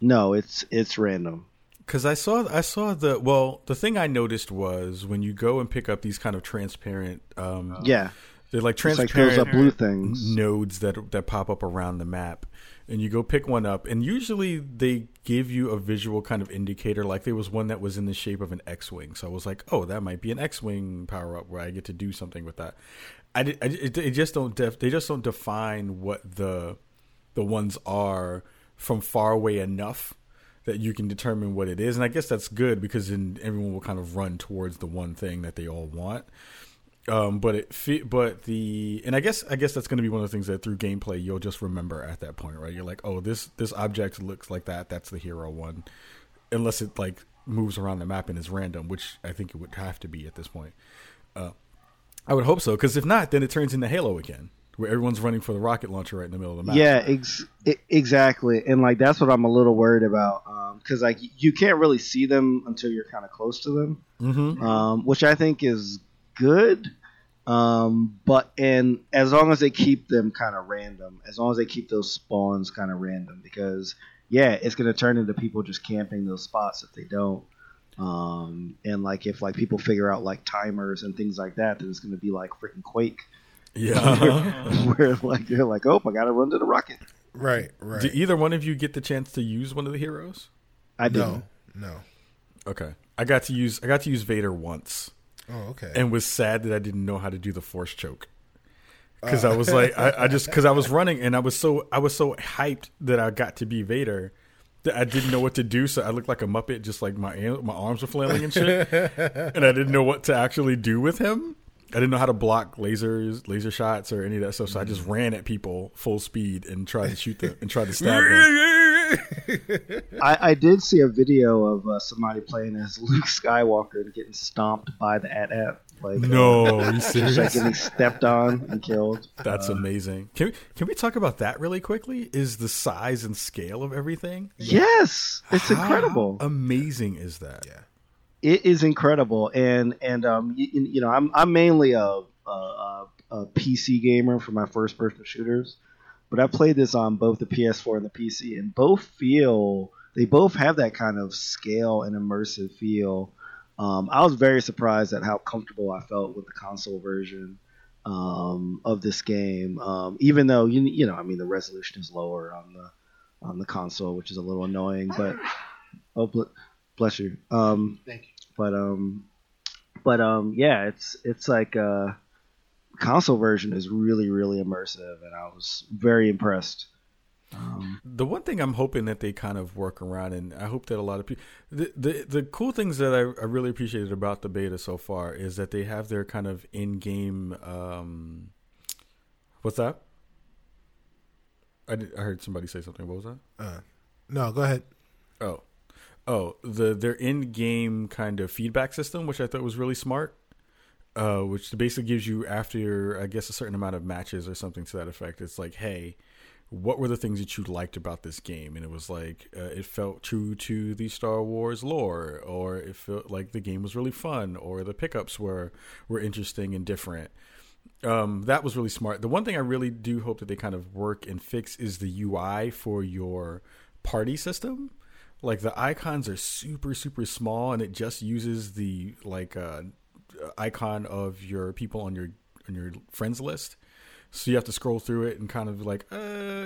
No, it's it's random. Because I saw, I saw the well. The thing I noticed was when you go and pick up these kind of transparent, um, Yeah, they're like it's like transparent those uh, blue things. nodes that that pop up around the map, and you go pick one up, and usually they give you a visual kind of indicator. Like there was one that was in the shape of an X-wing, so I was like, oh, that might be an X-wing power up where I get to do something with that. I, I it, it just don't def, they just don't define what the the ones are from far away enough that you can determine what it is, and I guess that's good because then everyone will kind of run towards the one thing that they all want. Um, but it, fe- but the, and I guess, I guess that's going to be one of the things that through gameplay you'll just remember at that point, right? You're like, oh, this this object looks like that. That's the hero one, unless it like moves around the map and is random, which I think it would have to be at this point. Uh, I would hope so, because if not, then it turns into Halo again, where everyone's running for the rocket launcher right in the middle of the map. Yeah, ex- exactly. And like that's what I'm a little worried about because like you can't really see them until you're kind of close to them, Mm-hmm. um, which I think is good. Um, but and as long as they keep them kind of random, as long as they keep those spawns kind of random, because yeah, it's gonna turn into people just camping those spots if they don't. Um, and like if like people figure out like timers and things like that, then it's gonna be like freaking Quake, Yeah. where like you're like, oh, I gotta run to the rocket. Right, right. Did either one of you get the chance to use one of the heroes? I didn't. no, no. Okay, I got to use I got to use Vader once. Oh, okay. and was sad that I didn't know how to do the force choke. Because I was like, I, I just because I was running and I was so I was so hyped that I got to be Vader that I didn't know what to do. So I looked like a muppet, just like my my arms were flailing and shit, and I didn't know what to actually do with him. I didn't know how to block lasers, laser shots, or any of that stuff. So I just ran at people full speed and tried to shoot them and tried to stab them. I, I did see a video of uh, somebody playing as Luke Skywalker and getting stomped by the AT-AT. Like, No, are you just like getting stepped on and killed. That's amazing. Can we, can we talk about that really quickly? Is the size and scale of everything? Yes, it's How incredible. amazing is that? Yeah. It is incredible, and and um, you, you know, I'm I'm mainly a, a, a, a PC gamer for my first person shooters, but I played this on both the PS4 and the PC, and both feel they both have that kind of scale and immersive feel. Um, I was very surprised at how comfortable I felt with the console version um, of this game, um, even though you you know, I mean, the resolution is lower on the on the console, which is a little annoying, but oh, bl- bless you. Um, Thank you. but um, but um, yeah, it's it's like uh, console version is really really immersive, and I was very impressed. Um, The one thing I'm hoping that they kind of work around, and I hope that a lot of people, the the, the cool things that I, I really appreciated about the beta so far is that they have their kind of in-game. Um, what's that? I, did, I heard somebody say something. What was that? Uh, no, go ahead. Oh, oh, the their in-game kind of feedback system, which I thought was really smart. Uh, which basically gives you after I guess, a certain amount of matches or something to that effect. It's like, hey, what were the things that you liked about this game? And it was like uh, it felt true to the Star Wars lore, or it felt like the game was really fun, or the pickups were were interesting and different. Um, that was really smart. The one thing I really do hope that they kind of work and fix is the UI for your party system. Like the icons are super super small, and it just uses the like uh, icon of your people on your on your friends list. So you have to scroll through it and kind of like, uh,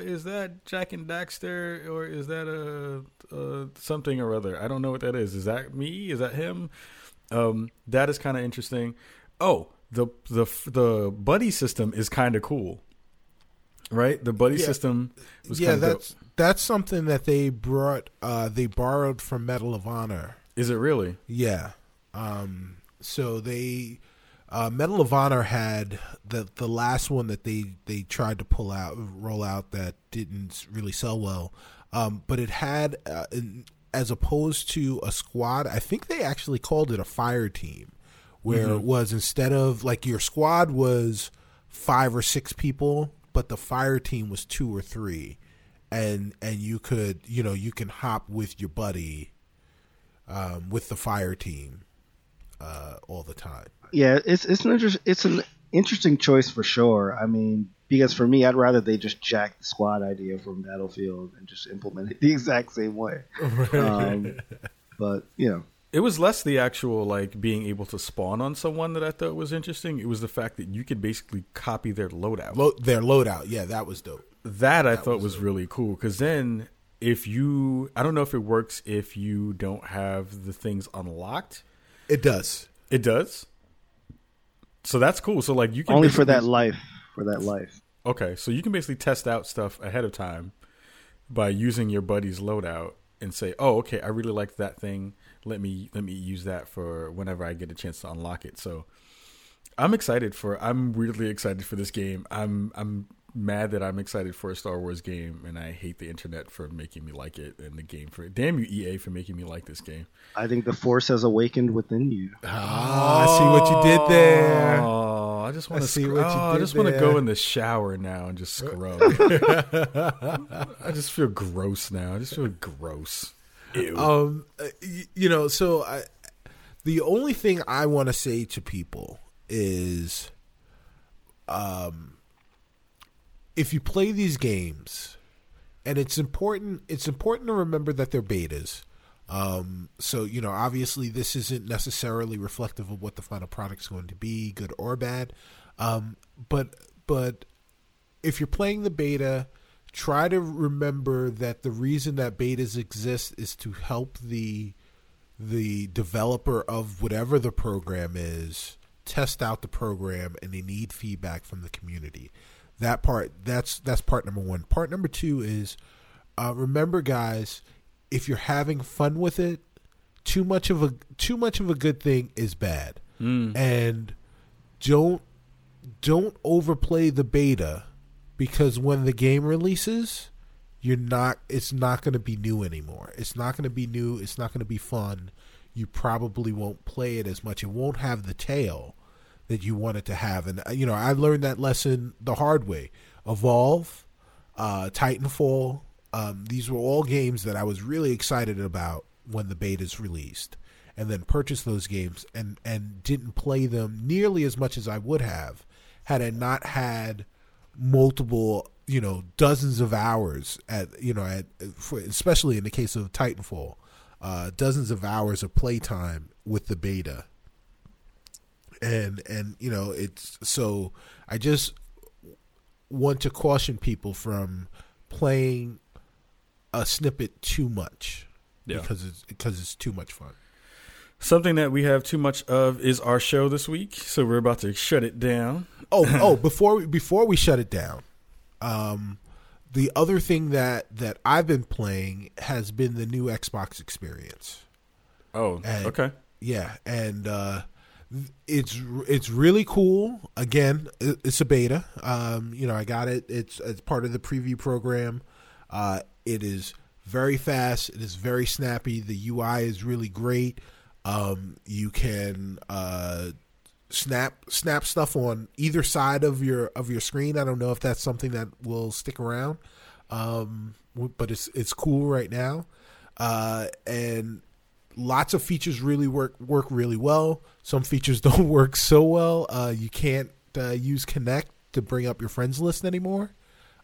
is that Jak and Daxter or is that a, a something or other? I don't know what that is. Is that me? Is that him? Um, that is kind of interesting. Oh, the the the buddy system is kind of cool. right? The buddy Yeah. system was yeah, kind of that's that's something that they brought. Uh, they borrowed from Medal of Honor. Is it really? Yeah. Um, so they uh, Medal of Honor had the the last one that they they tried to pull out roll out that didn't really sell well. Um, but it had uh, as opposed to a squad, I think they actually called it a fire team, where it was instead of like your squad was five or six people, but the fire team was two or three, and and you could you know you can hop with your buddy um, with the fire team uh, all the time. Yeah, it's it's an inter- it's an interesting choice for sure. I mean, because for me, I'd rather they just jack the squad idea from Battlefield and just implement it the exact same way. Um, but you know, It was less the actual like being able to spawn on someone that I thought was interesting. It was the fact that you could basically copy their loadout. Lo- their loadout, yeah, that was dope. that I thought was really cool because then if you, I don't know if it works if you don't have the things unlocked. It does. It does. So that's cool. So like you can only for that life, for that life. Okay, so you can basically test out stuff ahead of time by using your buddy's loadout and say, "Oh, okay, I really like that thing. Let me let me use that for whenever I get a chance to unlock it." So I'm excited for I'm really excited for this game. I'm I'm mad that I'm excited for a Star Wars game and I hate the internet for making me like it and the game for it. Damn you EA for making me like this game. I think the Force has awakened within you. Ah, I see what you did there. Oh, I just want to. see Scr- what you oh, I just want to go in the shower now and just scrub. I just feel gross now. I just feel gross. Ew. Um, uh, you know, so I, the only thing I want to say to people is, um, if you play these games, and it's important, it's important to remember that they're betas. Um, so you know, obviously, this isn't necessarily reflective of what the final product's going to be, good or bad. Um, but but if you're playing the beta, try to remember that the reason that betas exist is to help the the developer of whatever the program is test out the program and they need feedback from the community. That part that's that's part number 1. Part number 2 is uh, remember guys, if you're having fun with it, too much of a too much of a good thing is bad. And don't don't overplay the beta because when the game releases, you're not it's not going to be new anymore. It's not going to be new, it's not going to be fun. You probably won't play it as much. It won't have the tail that you wanted to have. And uh, you know, I learned that lesson the hard way. Evolve, uh Titanfall, um, these were all games that I was really excited about when the betas released and then purchased those games and and didn't play them nearly as much as I would have had I not had multiple you know dozens of hours at you know at for, especially in the case of Titanfall uh, dozens of hours of playtime with the beta and and you know it's so I just want to caution people from playing a snippet too much Yeah. because it's because it's too much fun. Something that we have too much of is our show this week, so we're about to shut it down. Oh, oh! Before we, before we shut it down, um, the other thing that that I've been playing has been the new Xbox experience. Oh, And- okay. Yeah, and uh, it's it's really cool. Again, it's a beta. Um, you know, I got it. It's it's part of the preview program. Uh, it is very fast. It is very snappy. The UI is really great. Um, you can uh, snap snap stuff on either side of your of your screen. I don't know if that's something that will stick around, um, but it's it's cool right now, uh, and lots of features really work work really well. Some features don't work so well. Uh, you can't uh, use Kinect to bring up your friends list anymore,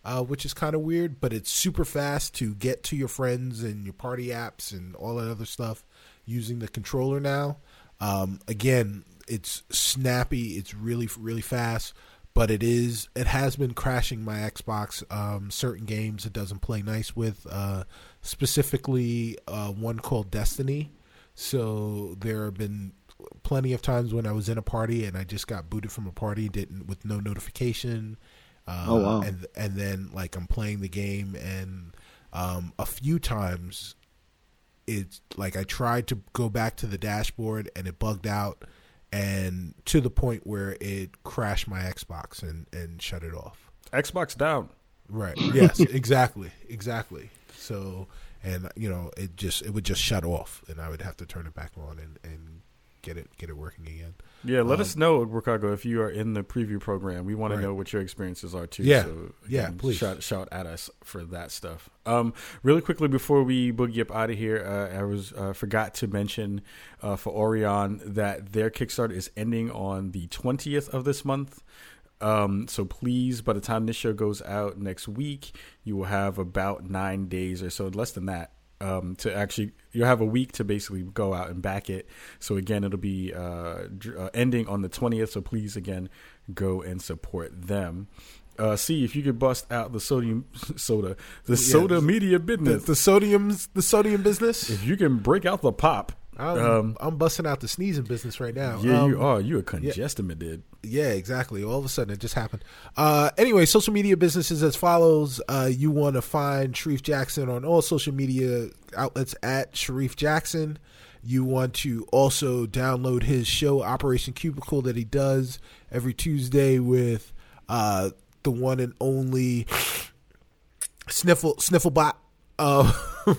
uh, which is kind of weird. But it's super fast to get to your friends and your party apps and all that other stuff using the controller now. Um, again, it's snappy. It's really really fast. But it is. It has been crashing my Xbox. Um, certain games it doesn't play nice with. Uh, specifically, uh, one called Destiny. So there have been plenty of times when I was in a party and I just got booted from a party, didn't with no notification, Uh, Oh, wow. And and then like I'm playing the game, and um, a few times it's like I tried to go back to the dashboard and it bugged out, and to the point where it crashed my Xbox and and shut it off. Xbox down. Right. Yes. exactly. Exactly. So, and you know, it just it would just shut off, and I would have to turn it back on and and get it get it working again. Yeah, let Um, us know, Ricardo, if you are in the preview program. We want Right. to know what your experiences are too. Yeah. so Yeah, please. shout shout at us for that stuff. Um, really quickly before we boogie up out of here, uh, I was uh, forgot to mention uh, for Aurion that their Kickstarter is ending on the twentieth of this month. Um, so please, by the time this show goes out next week, you will have about nine days or so, less than that, um, to actually you'll have a week to basically go out and back it. So again, it'll be uh, uh, ending on the twentieth. So please, again, go and support them. Uh, see if you could bust out the sodium soda, the soda media The, business. the sodium's the sodium business. if you can break out the pop, I'm, um, I'm busting out the sneezing business right now. yeah, Um, you are. You a congested, dude. Yeah, exactly. All of a sudden, it just happened. Uh, anyway, social media businesses as follows. Uh, you want to find Shareef Jackson on all social media outlets at Shareef Jackson. You want to also download his show Operation Cubicle that he does every Tuesday with uh, the one and only Sniffle Snifflebot uh,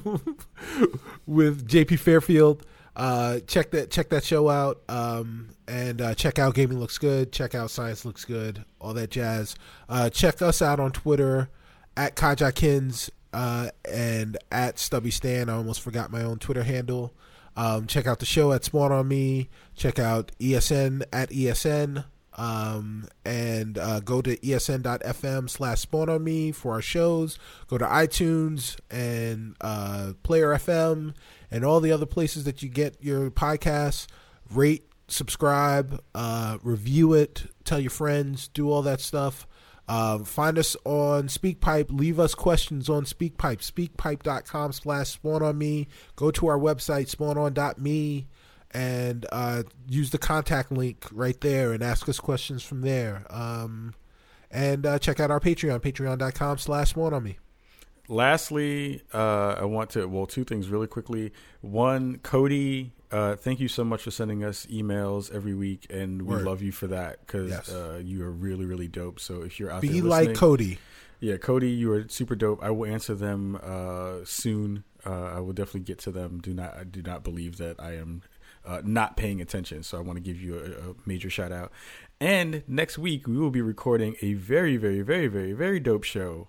with JP Fairfield. Uh, check that check that show out. Um, and uh, check out Gaming Looks Good. Check out Science Looks Good. All that jazz. Uh, check us out on Twitter at Kajakins uh, and at Stubby Stan. I almost forgot my own Twitter handle. Um, check out the show at Spawn on Me. Check out ESN at ESN. Um, and uh, go to esn.fm slash spawn on me for our shows. Go to iTunes and uh, Player FM and all the other places that you get your podcasts. Rate, subscribe, uh, review it, tell your friends, do all that stuff. Uh, find us on SpeakPipe. Leave us questions on SpeakPipe. SpeakPipe.com slash spawn on me. Go to our website, spawnon.me, and uh, use the contact link right there and ask us questions from there. Um, and uh, check out our Patreon, patreon.com slash spawn on me. Lastly, uh, I want to well two things really quickly. One, Cody, uh, thank you so much for sending us emails every week, and we Word. love you for that because Yes. uh, you are really really dope. So if you're out Be there like listening- Cody. yeah, Cody, you are super dope. I will answer them uh, soon. Uh, I will definitely get to them. Do not I do not believe that I am uh, not paying attention. So I want to give you a, a major shout out. And next week we will be recording a very very very very very dope show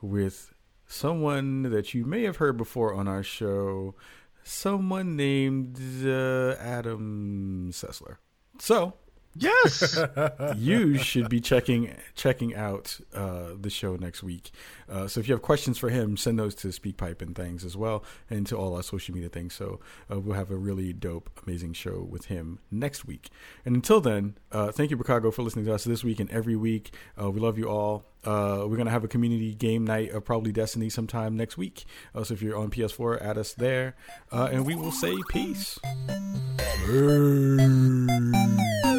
with someone that you may have heard before on our show. Someone named uh, Adam Sessler. So Yes. you should be checking checking out uh, the show next week. Uh, so if you have questions for him, send those to SpeakPipe and things as well, and to all our social media things. So uh, we'll have a really dope, amazing show with him next week. And until then, uh, thank you, Chicago, for listening to us this week and every week. Uh, we love you all. Uh, we're gonna have a community game night of probably Destiny sometime next week. Uh, so if you're on PS4, add us there, uh, and we will say peace. Peace.